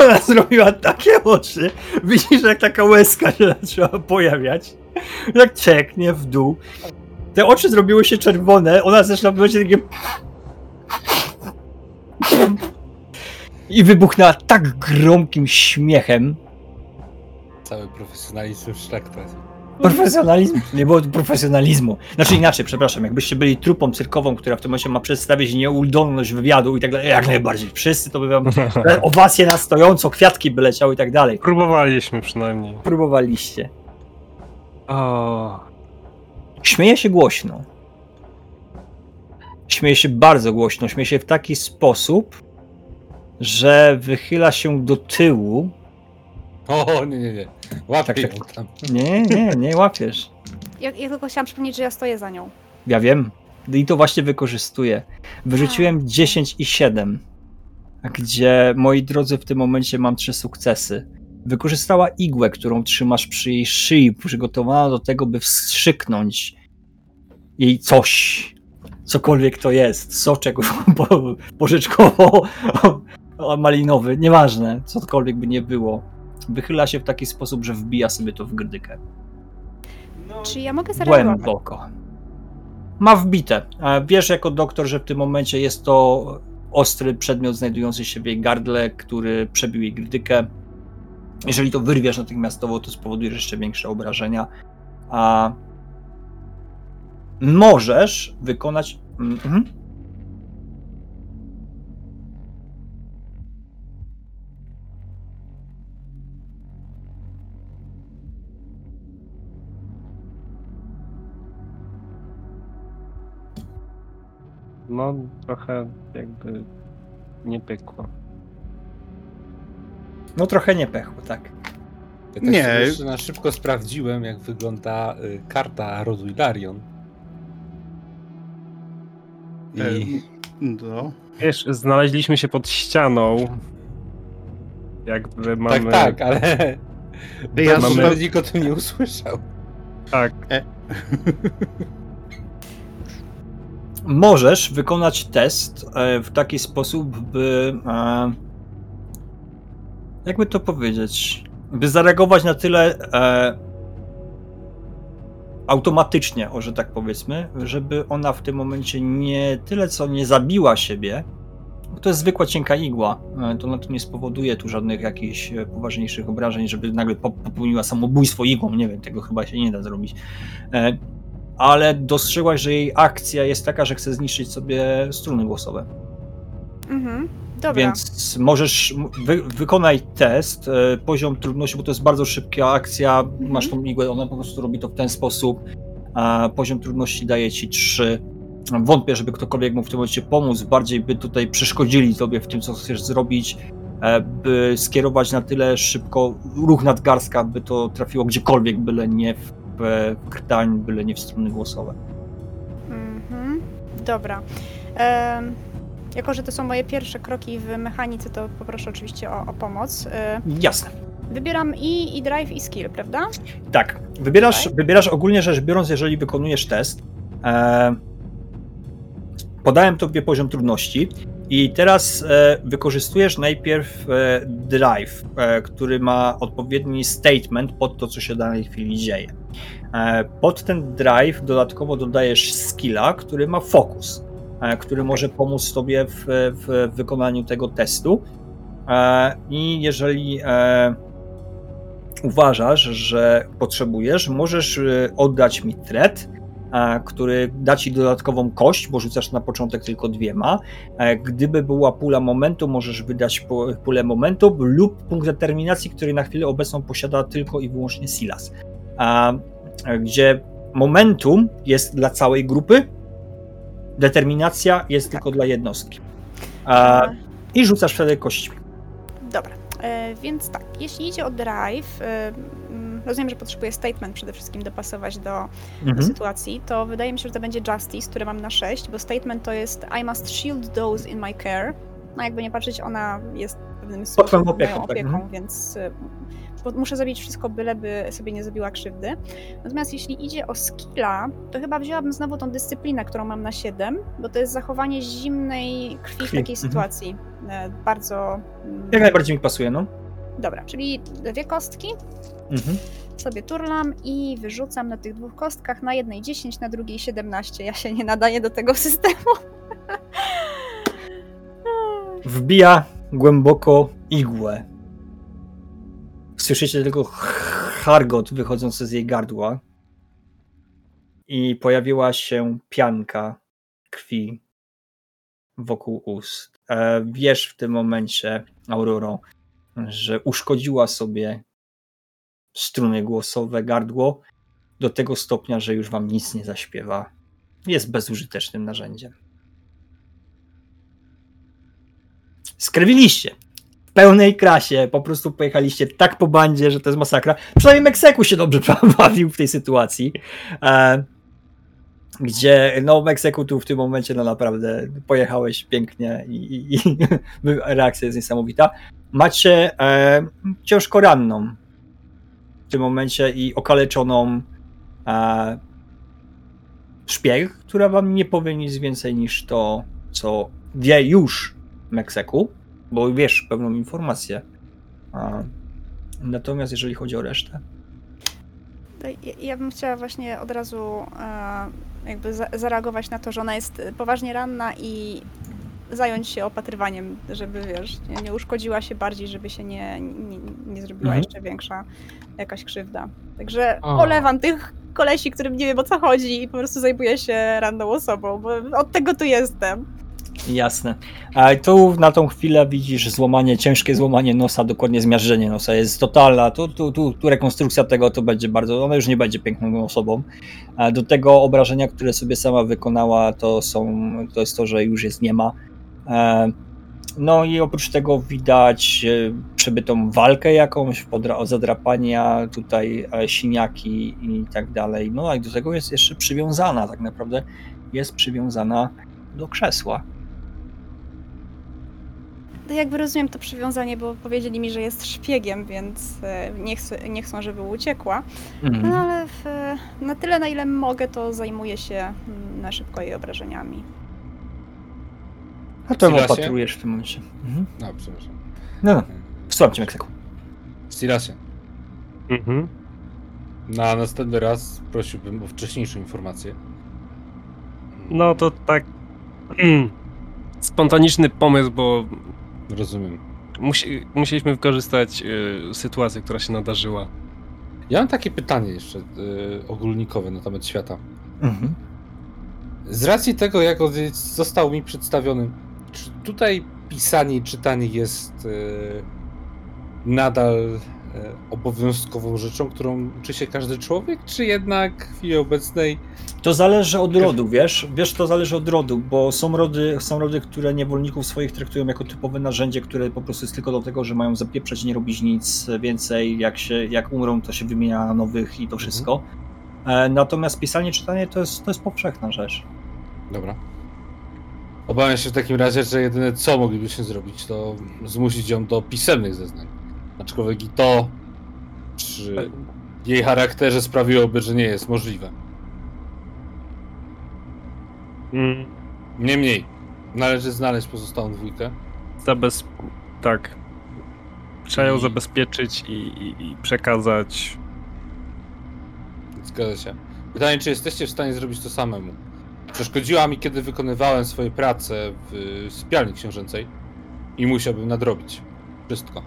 ona zrobiła takie oczy. Widzisz, jak taka łezka się zaczęła pojawiać. Jak czeknie w dół. Te oczy zrobiły się czerwone, ona zaczyna być takie... I wybuchnęła tak gromkim śmiechem. Cały profesjonalizm w szlak. Profesjonalizm? Nie było tu profesjonalizmu. Znaczy inaczej, przepraszam, jakbyście byli trupą cyrkową, która w tym momencie ma przedstawić nieudolność wywiadu i tak dalej, jak najbardziej. Wszyscy to by wam owacje na stojąco, kwiatki by leciały i tak dalej. Próbowaliśmy przynajmniej. Próbowaliście. O, Śmieje się głośno. Śmieje się bardzo głośno. Śmieje się w taki sposób, że wychyla się do tyłu. O, nie, nie, nie. Łapię Tak, tak. tam. Nie, nie, nie łapiesz. Ja, ja tylko chciałam przypomnieć, że ja stoję za nią. Ja wiem. I to właśnie wykorzystuję. Wyrzuciłem 10 i 7, gdzie moi drodzy w tym momencie mam trzy sukcesy. Wykorzystała igłę, którą trzymasz przy jej szyi, przygotowana do tego, by wstrzyknąć jej coś. Cokolwiek to jest. Soczek po- porzeczkowo-malinowy, nieważne, cokolwiek by nie było. Wychyla się w taki sposób, że wbija sobie to w grdykę. Czy ja mogę zareagować? Głęboko. Ma wbite. Wiesz jako doktor, że w tym momencie jest to ostry przedmiot znajdujący się w jej gardle, który przebił jej grdykę. Jeżeli to wyrwiesz natychmiastowo, to spowodujesz jeszcze większe obrażenia. A możesz wykonać. Mhm. No, trochę jakby nie pykło. No trochę nie pechło, tak. Ja tak Nie. jeszcze na szybko sprawdziłem, jak wygląda y, karta rodu Ilarion. I E, No. Wiesz, znaleźliśmy się pod ścianą. Jakby mamy... tak, tak, ale Ja mamy... zupełnie- nikt o tym nie usłyszał. Tak, możesz wykonać test e, w taki sposób, by. e, Jakby to powiedzieć? By zareagować na tyle e, automatycznie, o że tak powiedzmy, żeby ona w tym momencie nie tyle co nie zabiła siebie. bo To jest zwykła cienka igła. e, To na to nie spowoduje tu żadnych jakichś e, poważniejszych obrażeń, żeby nagle po- popełniła samobójstwo igłą. Nie wiem, tego chyba się nie da zrobić. E, ale dostrzegłaś, że jej akcja jest taka, że chce zniszczyć sobie struny głosowe. Mhm. Dobra. Więc możesz, wy, wykonaj test, e, poziom trudności, bo to jest bardzo szybka akcja, masz tą igłę, ona po prostu robi to w ten sposób, poziom trudności daje ci 3. Wątpię, żeby ktokolwiek mógł w tym momencie pomóc, bardziej by tutaj przeszkodzili tobie w tym, co chcesz zrobić, e, by skierować na tyle szybko ruch nadgarstka, by to trafiło gdziekolwiek, byle nie w, w krtań, byle nie w struny głosowe. Mhm. Dobra. Jako, że to są moje pierwsze kroki w mechanice, to poproszę oczywiście o, o pomoc. E, Jasne. wybieram i, i drive, i skill, prawda? Tak. Wybierasz, Okej. wybierasz ogólnie rzecz biorąc, jeżeli wykonujesz test. E, podałem tobie poziom trudności i teraz e, wykorzystujesz najpierw e, drive, e, który ma odpowiedni statement pod to, co się w danej chwili dzieje. E, pod ten drive dodatkowo dodajesz skilla, który ma fokus, który może pomóc tobie w, w wykonaniu tego testu. E, I jeżeli e, uważasz, że potrzebujesz, możesz oddać mi thread, e, który da ci dodatkową kość, bo rzucasz na początek tylko dwiema. E, Gdyby była pula momentu, możesz wydać pu- pulę momentu lub punkt determinacji, który na chwilę obecną posiada tylko i wyłącznie Silas. E, Gdzie momentum jest dla całej grupy, determinacja jest tylko dla jednostki. A, I rzucasz wtedy kośćmi. Dobra. E, więc tak, jeśli idzie o drive, e, mm, rozumiem, że potrzebuję statement przede wszystkim dopasować do, do Mhm. sytuacji, to wydaje mi się, że to będzie justice, które mam na 6, bo statement to jest I must shield those in my care. No jakby nie patrzeć, ona jest pewnym Pod moją opieką, tak, opieką mhm. więc y, muszę zrobić wszystko, byleby sobie nie zrobiła krzywdy. Natomiast jeśli idzie o skilla, to chyba wzięłabym znowu tą dyscyplinę, którą mam na 7, bo to jest zachowanie zimnej krwi, Krwi, w takiej mhm. sytuacji. E, Bardzo... mm, Jak najbardziej mi pasuje, no. Dobra, czyli dwie kostki, Mhm. sobie turlam i wyrzucam na tych dwóch kostkach, na jednej 10, na drugiej 17. Ja się nie nadaję do tego systemu. wbija głęboko igłę. Słyszycie tylko chargot wychodzący z jej gardła i pojawiła się pianka krwi wokół ust. E, wiesz w tym momencie, Auroro, że uszkodziła sobie struny głosowe, gardło do tego stopnia, że już wam nic nie zaśpiewa. Jest bezużytecznym narzędziem. Skrewiliście. Pełnej krasie. Po prostu pojechaliście tak po bandzie, że to jest masakra. Przynajmniej Mekseku się dobrze bawił w tej sytuacji. E, gdzie no Mekseku tu w tym momencie no naprawdę pojechałeś pięknie i, i, i reakcja jest niesamowita. Macie e, ciężko ranną w tym momencie i okaleczoną e, szpieg, która wam nie powie nic więcej niż to, co wie już Mekseku, bo wiesz pewną informację. A, natomiast jeżeli chodzi o resztę, ja, ja bym chciała właśnie od razu e, jakby za, zareagować na to, że ona jest poważnie ranna i zająć się opatrywaniem, żeby wiesz, nie, nie uszkodziła się bardziej, żeby się nie, nie, nie zrobiła Mhm. jeszcze większa jakaś krzywda. Także O. olewam tych kolesi, którym nie wiem o co chodzi i po prostu zajmuję się ranną osobą, bo od tego tu jestem. Jasne. A tu na tą chwilę widzisz złamanie, ciężkie złamanie nosa, dokładnie zmiażdżenie nosa jest totalna. Tu, tu, tu, tu rekonstrukcja tego to będzie bardzo, ona już nie będzie piękną osobą. A do tego obrażenia, które sobie sama wykonała, to są, to jest to, że już jest nie ma. E, No i oprócz tego widać e, przebytą walkę jakąś, zadrapania, tutaj e, siniaki i tak dalej. No a do tego jest jeszcze przywiązana, tak naprawdę jest przywiązana do krzesła. To jakby rozumiem to przywiązanie, bo powiedzieli mi, że jest szpiegiem, więc e, nie, chcę, nie chcą, żeby uciekła. Mhm. No ale w, na tyle, na ile mogę, to zajmuję się mm, na szybko jej obrażeniami. A to Silasie? opatrujesz w tym momencie. Mhm. No, przepraszam. No, no. Wstrzymam cię, Meksyku. Stilasie, Mhm. na następny raz prosiłbym o wcześniejszą informację. No to tak. Spontaniczny pomysł, bo Rozumiem. musi, musieliśmy wykorzystać y, sytuację, która się nadarzyła. Ja mam takie pytanie jeszcze y, ogólnikowe na temat świata. Mhm. Z racji tego, jak on został mi przedstawiony, czy tutaj pisanie i czytanie jest y, nadal obowiązkową rzeczą, którą uczy się każdy człowiek, czy jednak w chwili obecnej To zależy od rodu, wiesz? Wiesz, to zależy od rodu, bo są rody, są rody, które niewolników swoich traktują jako typowe narzędzie, które po prostu jest tylko do tego, że mają zapieprzeć, nie robić nic więcej. Jak, się, jak umrą, to się wymienia na nowych i to wszystko. E, Natomiast pisanie, czytanie to jest, to jest powszechna rzecz. Dobra. Obawiam się w takim razie, że jedyne co moglibyśmy zrobić, to zmusić ją do pisemnych zeznań. Aczkolwiek i to przy jej charakterze sprawiłoby, że nie jest możliwe. Mm, Niemniej, należy znaleźć pozostałą dwójkę. zabez... Tak. Trzeba ją I- zabezpieczyć i, i, i przekazać. Zgadza się. Pytanie, czy jesteście w stanie zrobić to samemu? Przeszkodziła mi, kiedy wykonywałem swoje prace w sypialni książęcej i musiałbym nadrobić wszystko.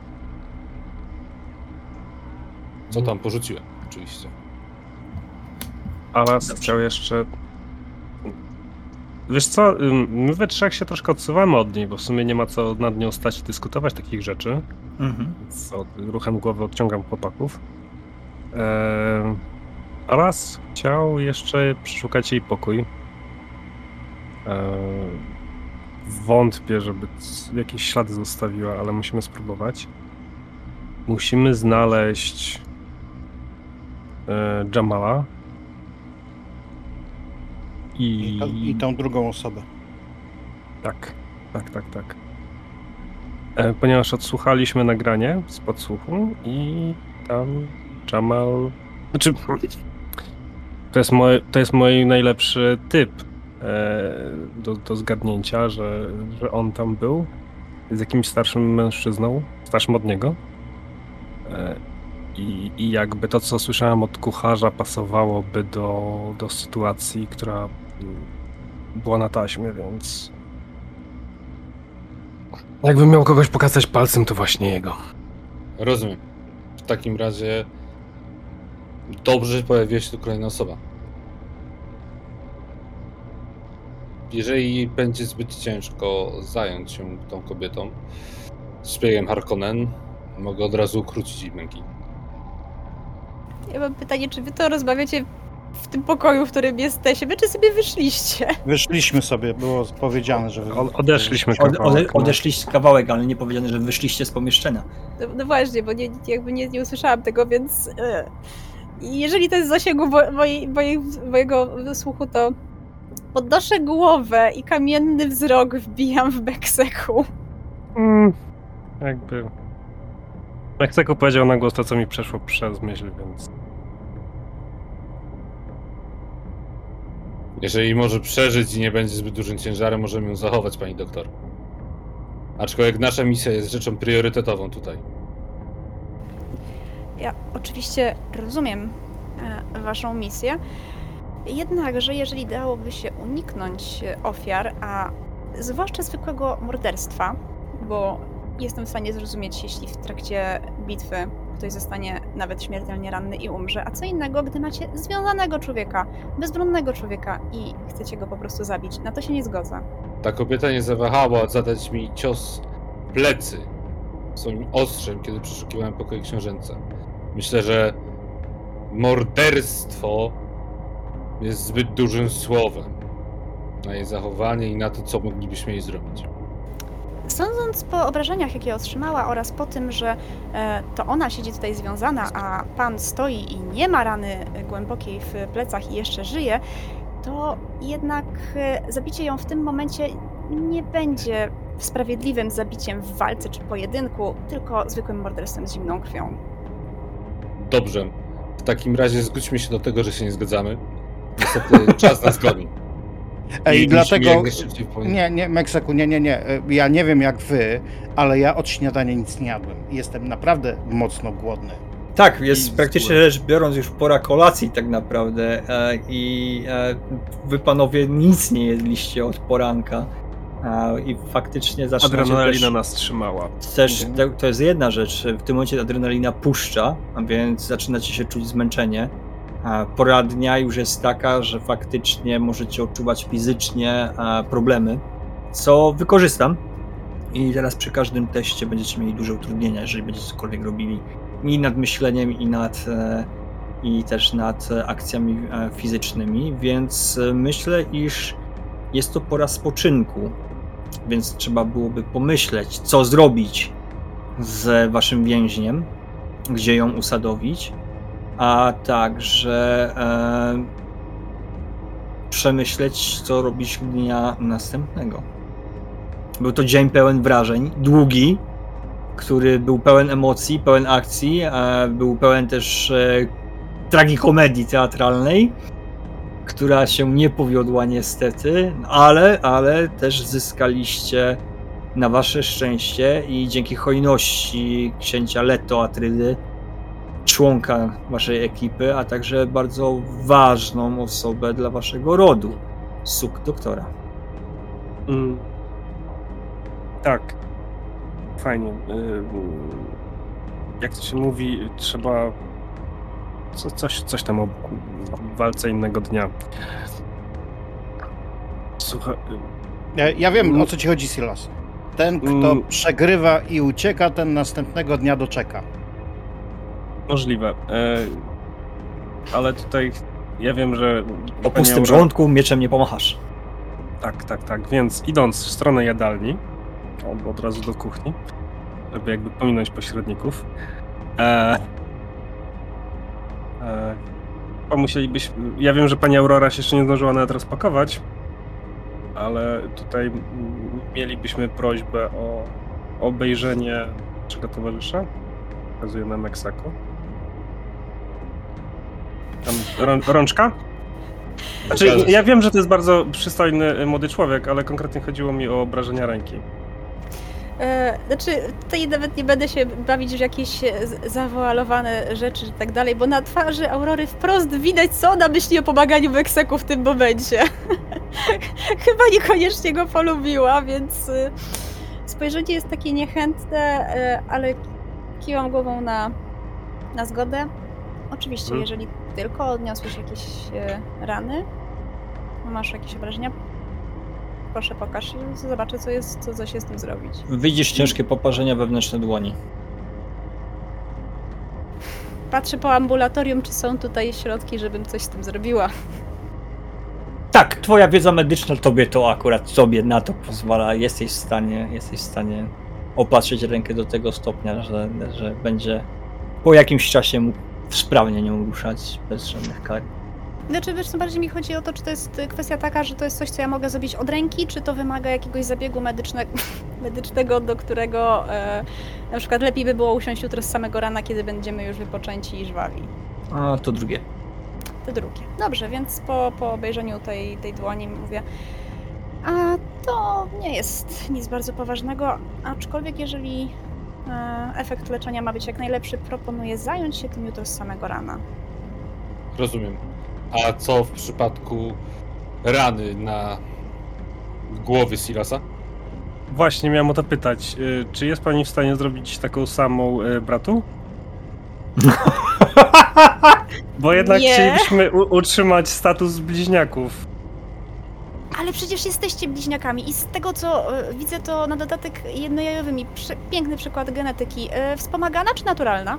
Co tam porzuciłem, oczywiście. Alas chciał jeszcze. Wiesz co, my we trzech się troszkę odsuwamy od niej, bo w sumie nie ma co nad nią stać i dyskutować takich rzeczy. Mhm. Więc od, ruchem głowy odciągam chłopaków. Eee, Alas chciał jeszcze przeszukać jej pokój. Eee, wątpię, żeby jakieś ślady zostawiła, ale musimy spróbować. Musimy znaleźć Jamala. I, I, to, I tą drugą osobę. tak, tak, tak, tak. E, ponieważ odsłuchaliśmy nagranie z podsłuchu i tam Jamal. Znaczy. To jest, mój, to jest mój najlepszy typ e, do, do zgadnięcia, że, że on tam był z jakimś starszym mężczyzną, starszym od niego. I, I jakby to, co słyszałem od kucharza, pasowałoby do, do sytuacji, która mm, była na taśmie, więc. Jakbym miał kogoś pokazać palcem, to właśnie jego. Rozumiem. W takim razie dobrze, pojawiła się tu kolejna osoba. Jeżeli będzie zbyt ciężko zająć się tą kobietą, szpiegiem Harkonnen, mogę od razu ukrócić jej męki. Ja mam pytanie, czy wy to rozmawiacie w tym pokoju, w którym jesteśmy, czy sobie wyszliście? Wyszliśmy sobie, było powiedziane, że... O- Odeszliśmy Ode, kawałek. ode, no. odeszliście kawałek, ale nie powiedziane, że wyszliście z pomieszczenia. No, no właśnie, bo nie, jakby nie, nie usłyszałam tego, więc e, jeżeli to jest w zasięgu mo, mojej, mojej, mojego słuchu, to podnoszę głowę i kamienny wzrok wbijam w Bekseku. Mm, jakby... Meksyku powiedział na głos to, co mi przeszło przez myśl, więc... Jeżeli może przeżyć i nie będzie zbyt dużym ciężarem, możemy ją zachować, pani doktor. Aczkolwiek nasza misja jest rzeczą priorytetową tutaj. Ja oczywiście rozumiem e, waszą misję, jednakże jeżeli dałoby się uniknąć ofiar, a zwłaszcza zwykłego morderstwa, bo jestem w stanie zrozumieć, jeśli w trakcie bitwy ktoś zostanie nawet śmiertelnie ranny i umrze, a co innego, gdy macie związanego człowieka, bezbronnego człowieka i chcecie go po prostu zabić. Na to się nie zgodzę. Ta kobieta nie zawahała zadać mi cios w plecy swoim ostrzem, kiedy przeszukiwałem pokoje książęce. Myślę, że morderstwo jest zbyt dużym słowem na jej zachowanie i na to, co moglibyśmy jej zrobić. Sądząc po obrażeniach, jakie otrzymała oraz po tym, że e, to ona siedzi tutaj związana, a pan stoi i nie ma rany głębokiej w plecach i jeszcze żyje, to jednak e, zabicie ją w tym momencie nie będzie sprawiedliwym zabiciem w walce czy pojedynku, tylko zwykłym morderstwem z zimną krwią. Dobrze. W takim razie zgódźmy się do tego, że się nie zgadzamy. Niestety czas nas goni. Ej, I dlatego... Nie, nie, Meksyku, nie, nie, nie. E, Ja nie wiem jak wy, ale ja od śniadania nic nie jadłem. Jestem naprawdę mocno głodny. Tak, jest I praktycznie rzecz biorąc już pora kolacji tak naprawdę e, i e, wy panowie nic nie jedliście od poranka e, i faktycznie zaczynacie Adrenalina też, nas trzymała. też Mhm. to, to jest jedna rzecz, w tym momencie adrenalina puszcza, a więc zaczynacie się czuć zmęczenie. Pora dnia już jest taka, że faktycznie możecie odczuwać fizycznie e, problemy, co wykorzystam. I teraz przy każdym teście będziecie mieli duże utrudnienia, jeżeli będziecie cokolwiek robili i nad myśleniem, i nad e, i też nad akcjami e, fizycznymi, więc myślę, iż jest to pora spoczynku, więc trzeba byłoby pomyśleć, co zrobić z waszym więźniem, gdzie ją usadowić, a także e, przemyśleć, co robić dnia następnego. Był to dzień pełen wrażeń, długi, który był pełen emocji, pełen akcji, e, był pełen też e, tragikomedii teatralnej, która się nie powiodła niestety, ale, ale też zyskaliście na wasze szczęście i dzięki hojności księcia Leto Atrydy, członka waszej ekipy, a także bardzo ważną osobę dla waszego rodu, suk doktora. Mm. Tak. Fajnie. Y, Jak to się mówi, trzeba co, coś, coś tam o walce innego dnia. Słuchaj, Ja, ja wiem, o co ci chodzi, Silas. Ten, kto Mm. przegrywa i ucieka, ten następnego dnia doczeka. Możliwe. E, ale tutaj ja wiem, że. O pustym Aura- żołądku mieczem nie pomachasz. Tak, tak, tak. Więc idąc w stronę jadalni, albo od razu do kuchni, żeby jakby pominąć pośredników, e, e, pomusielibyśmy. Ja wiem, że pani Aurora się jeszcze nie zdążyła nawet rozpakować, ale tutaj mielibyśmy prośbę o obejrzenie naszego towarzysza. Pokazuję na Meksaku. Tam rą- rączka? Znaczy, ja wiem, że to jest bardzo przystojny y, młody człowiek, ale konkretnie chodziło mi o obrażenia ręki. E, znaczy, tutaj nawet nie będę się bawić w jakieś e, zawoalowane rzeczy i tak dalej, bo na twarzy Aurory wprost widać, co ona myśli o pomaganiu Wekseku w tym momencie. Chyba niekoniecznie go polubiła, więc e, spojrzenie jest takie niechętne, e, ale kiwam głową na, na zgodę. Oczywiście, Mhm. jeżeli tylko odniosłeś jakieś e, rany, masz jakieś obrażenia, proszę pokaż i zobaczę, co, jest, co, co się z tym zrobić. Widzisz ciężkie poparzenia wewnętrzne dłoni. patrzę po ambulatorium, czy są tutaj środki, żebym coś z tym zrobiła. Tak, twoja wiedza medyczna tobie to akurat sobie na to pozwala. Jesteś w stanie, jesteś w stanie opatrzyć rękę do tego stopnia, że, że będzie po jakimś czasie mógł sprawnie nią ruszać bez żadnych kar. Znaczy, wiesz, co bardziej mi chodzi o to, czy to jest kwestia taka, że to jest coś, co ja mogę zrobić od ręki, czy to wymaga jakiegoś zabiegu medycznego, medycznego, do którego e, na przykład lepiej by było usiąść jutro z samego rana, kiedy będziemy już wypoczęci i żwawi. A to drugie. To drugie. Dobrze, więc po, po obejrzeniu tej, tej dłoni mówię, a to nie jest nic bardzo poważnego, aczkolwiek jeżeli efekt leczenia ma być jak najlepszy, proponuję zająć się tym jutro z samego rana. Rozumiem. A co w przypadku rany na głowie Silasa? Właśnie miałem o to pytać. y, Czy jest pani w stanie zrobić taką samą y, bratu? Bo jednak Nie. chcielibyśmy u- utrzymać status bliźniaków. Ale przecież jesteście bliźniakami i z tego co e, widzę, to na dodatek jednojajowymi. Prze piękny przykład genetyki. E, wspomagana czy naturalna?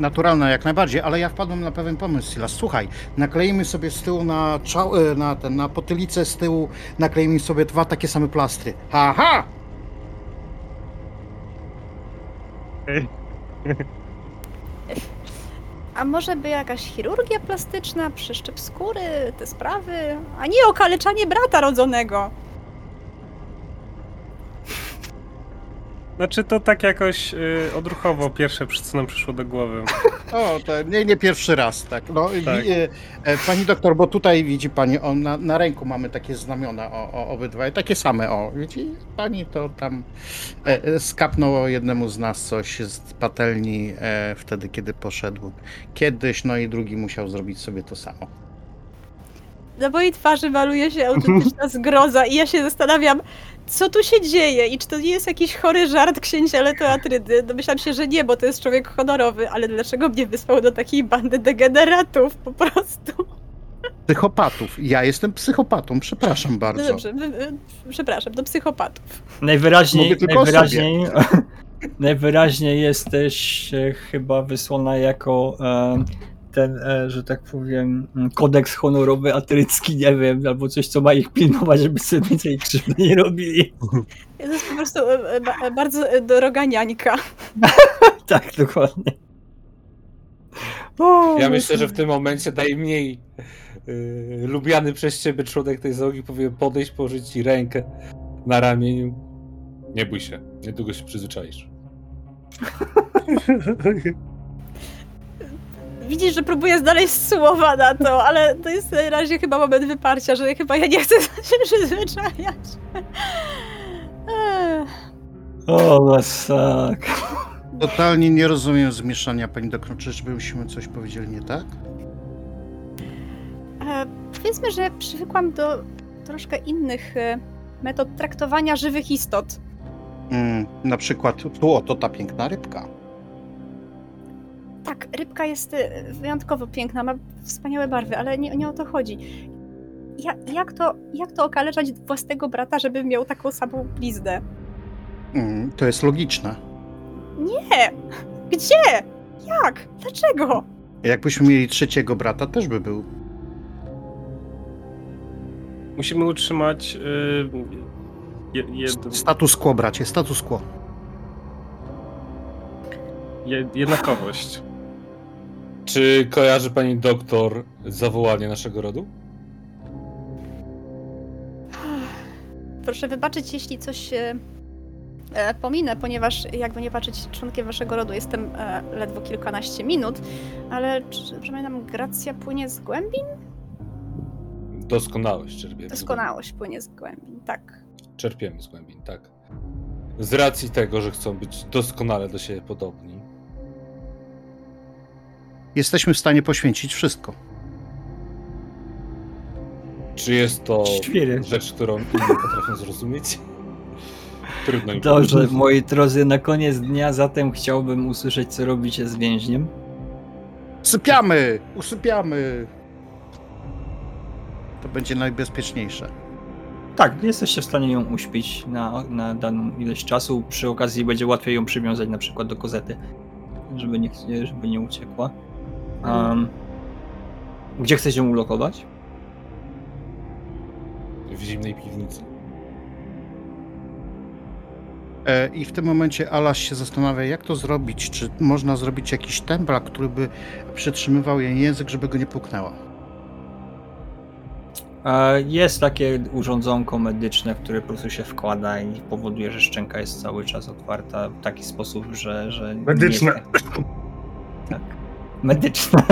Naturalne jak najbardziej, ale ja wpadłem na pewien pomysł, Silas. Słuchaj, nakleimy sobie z tyłu na, czał, e, na, ten, na potylicę z tyłu, nakleimy sobie dwa takie same plastry. Haha! A może by jakaś chirurgia plastyczna, przeszczep skóry, te sprawy? A nie okaleczanie brata rodzonego! Znaczy to tak jakoś y, odruchowo pierwsze, co nam przyszło do głowy. O, to nie, nie pierwszy raz, tak. No, Tak. e, e, pani doktor, bo tutaj widzi pani, o, na, na ręku mamy takie znamiona, o, o, obydwaj, takie same, o, widzi pani, to tam e, e, skapnąło jednemu z nas coś z patelni e, wtedy, kiedy poszedł kiedyś, no i drugi musiał zrobić sobie to samo. Na mojej twarzy maluje się autentyczna zgroza i ja się zastanawiam, co tu się dzieje i czy to nie jest jakiś chory żart księcia Letoatrydy. Domyślam się, że nie, bo to jest człowiek honorowy, ale dlaczego mnie wysłał do takiej bandy degeneratów po prostu? Psychopatów. Ja jestem psychopatą, przepraszam No bardzo. dobrze, wy- wy- przepraszam, do psychopatów. Najwyraźniej, najwyraźniej, najwyraźniej jesteś e, chyba wysłana jako e, ten, e, że tak powiem, m, kodeks honorowy atrycki, nie wiem, albo coś, co ma ich pilnować, żeby sobie więcej krzywdy nie robili. To jest po prostu e, e, ba- bardzo e, droga niańka. tak, dokładnie. O, Ja myślę, że w tym momencie najmniej yy, lubiany przez ciebie członek tej załogi powinien podejść, położyć ci rękę na ramieniu. Nie bój się, niedługo się przyzwyczaisz. Widzisz, że próbuję znaleźć słowa na to, ale to jest na razie chyba moment wyparcia, że chyba ja nie chcę się przyzwyczajać. O, masak. Totalnie nie rozumiem zmieszania, pani doktor. Czyżbyśmy coś powiedzieli nie tak? E, powiedzmy, że przywykłam do troszkę innych e, metod traktowania żywych istot. Mm, na przykład tu oto ta piękna rybka. Tak, rybka jest e, wyjątkowo piękna, ma wspaniałe barwy, ale nie, nie o to chodzi. Ja, jak, to, jak to okaleczać własnego brata, żeby miał taką samą blizdę? Mm, to jest logiczne. Nie! Gdzie? Jak? Dlaczego? Jakbyśmy mieli trzeciego brata, też by był. Musimy utrzymać y, je, jed, Status quo, bracie, status quo. je, jednakowość. Czy kojarzy pani doktor zawołanie naszego rodu? Proszę wybaczyć, jeśli coś e, e, pominę, ponieważ jakby nie patrzeć, członkiem waszego rodu jestem e, ledwo kilkanaście minut, ale czy, pamiętam, gracja płynie z głębin? Doskonałość czerpiemy. Doskonałość płynie z głębin, tak. Czerpiemy z głębin, tak. Z racji tego, że chcą być doskonale do siebie podobni. Jesteśmy w stanie poświęcić wszystko. Czy jest to Świry. rzecz, którą inni potrafią zrozumieć? Trudno im Dobrze, powiedzieć. moi drodzy, na koniec dnia zatem chciałbym usłyszeć, co robicie z więźniem. Sypiamy! Usypiamy! To będzie najbezpieczniejsze. Tak, jesteście w stanie ją uśpić na, na daną ilość czasu. Przy okazji będzie łatwiej ją przywiązać na przykład do kozety, żeby nie, żeby nie uciekła. Um, gdzie chcecie ulokować? W zimnej piwnicy. E, I w tym momencie Alas się zastanawia, jak to zrobić. Czy można zrobić jakiś templar, który by przytrzymywał jej język, żeby go nie puknęła? E, Jest takie urządzonko medyczne, które po prostu się wkłada i powoduje, że szczęka jest cały czas otwarta w taki sposób, że. że nie- Medyczne. Tak. Medyczne.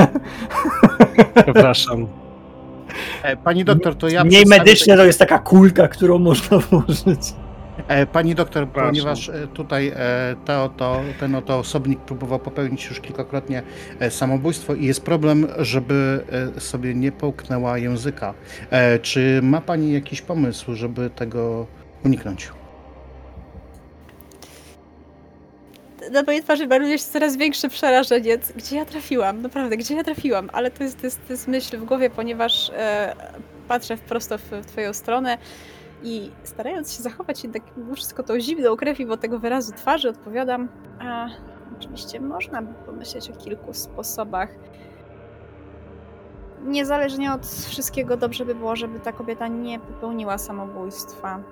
Przepraszam. E, Pani doktor, to ja. Mniej medyczne to jest taka kulka, którą można włożyć. E, Pani doktor, ponieważ e, tutaj e, to, to, ten oto osobnik próbował popełnić już kilkakrotnie e, samobójstwo i jest problem, żeby e, sobie nie połknęła języka. E, Czy ma Pani jakiś pomysł, żeby tego uniknąć? Na mojej twarzy maluje się coraz większe przerażenie. Gdzie ja trafiłam? Naprawdę, gdzie ja trafiłam? Ale to jest, to jest, to jest myśl w głowie, ponieważ e, patrzę prosto w, w twoją stronę i starając się zachować jednak mimo wszystko tą zimną krew mimo tego wyrazu twarzy, odpowiadam, a oczywiście można by pomyśleć o kilku sposobach. Niezależnie od wszystkiego dobrze by było, żeby ta kobieta nie popełniła samobójstwa.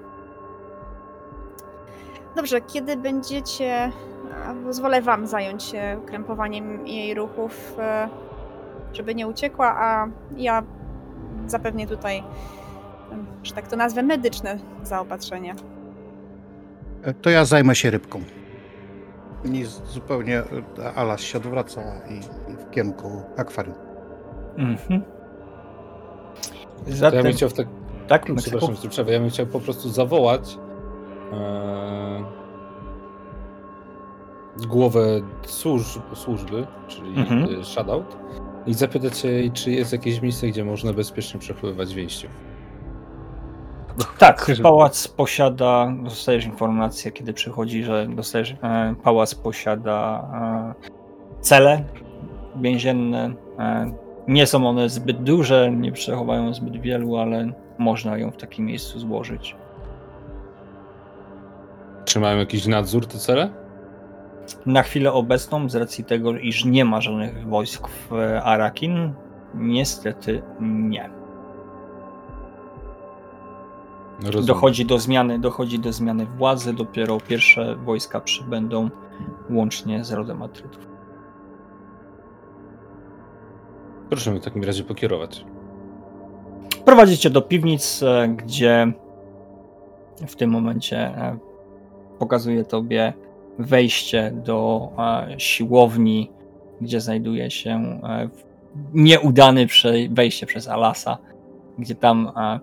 Dobrze, kiedy będziecie Pozwolę wam zająć się krępowaniem jej ruchów, e, żeby nie uciekła, a ja zapewnię tutaj, że tak to nazwę, medyczne zaopatrzenie. E, To ja zajmę się rybką. I zupełnie e, Alas się odwraca i, w kierunku akwarium. Mhm. To ja Zatem, bym chciał w tak... tak, Przepraszam, Meksyku? że przerwę. Ja bym chciał po prostu zawołać e, głowę służ, służby, czyli Mhm. e, Shadow, i zapytać jej, czy jest jakieś miejsce, gdzie można bezpiecznie przechowywać więźniów. Tak, pałac posiada, dostajesz informację, kiedy przychodzi, że dostajesz, e, pałac posiada e, cele więzienne. E, nie są one zbyt duże, nie przechowają zbyt wielu, ale można ją w takim miejscu złożyć. Czy mają jakiś nadzór te cele? Na chwilę obecną, z racji tego, iż nie ma żadnych wojsk w e, Arakin, niestety nie. Rozumiem. Dochodzi do zmiany, dochodzi do zmiany władzy, dopiero pierwsze wojska przybędą łącznie z rodem Atrytów. Proszę mnie w takim razie pokierować. Prowadzicie do piwnic, e, gdzie w tym momencie e, pokazuje tobie wejście do e, siłowni, gdzie znajduje się e, nieudane wejście przez Alasa, gdzie tam e,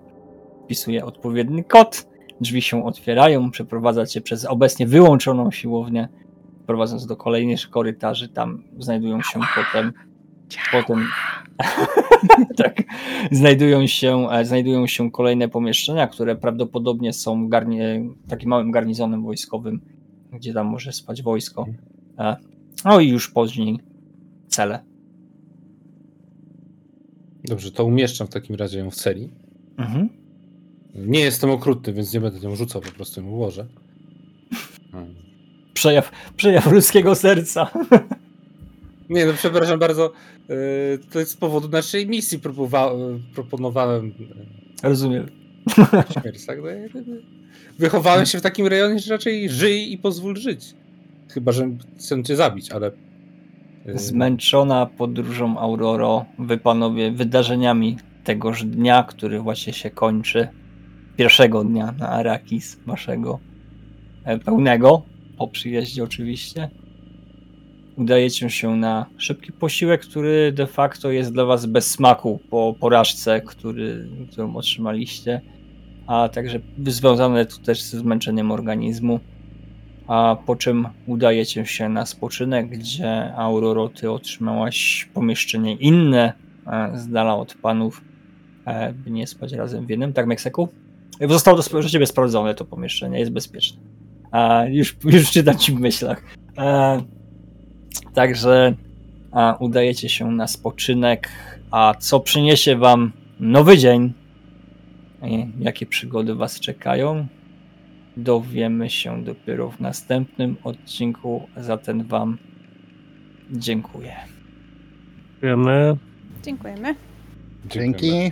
wpisuje odpowiedni kod. Drzwi się otwierają, przeprowadza cię przez obecnie wyłączoną siłownię, prowadząc do kolejnych korytarzy. Tam znajdują się potem potem tak, znajdują się, znajdują się kolejne pomieszczenia, które prawdopodobnie są garni- takim małym garnizonem wojskowym, gdzie tam może spać wojsko. E, No i już później cele. Dobrze, to umieszczam w takim razie ją w celi. Mhm. Nie jestem okrutny, więc nie będę nią rzucał, po prostu ją ułożę. Hmm. Przejaw, przejaw ludzkiego serca. Nie, no przepraszam bardzo. yy, To jest z powodu naszej misji próbowa- proponowałem Rozumiem. Tak? No, Wychowałem się w takim rejonie, że raczej żyj i pozwól żyć. Chyba, że chcę cię zabić, ale... yy, Zmęczona podróżą Auroro, wy panowie, wydarzeniami tegoż dnia, który właśnie się kończy, pierwszego dnia na Arakis, waszego e, pełnego, po przyjeździe oczywiście, udajecie się na szybki posiłek, który de facto jest dla was bez smaku po porażce, który, którą otrzymaliście, a także związane tu też ze zmęczeniem organizmu a po czym udajecie się na spoczynek, gdzie Auroro, ty otrzymałaś pomieszczenie inne, e, z dala od panów, e, by nie spać razem w jednym, tak Meksyku? Zostało do do ciebie sprawdzone to pomieszczenie, jest bezpieczne. E, już, już czytam ci w myślach. E, także e, udajecie się na spoczynek, a co przyniesie wam nowy dzień, jakie przygody was czekają, dowiemy się dopiero w następnym odcinku. Za ten Wam dziękuję. Wiemy. Dziękujemy. Dzięki.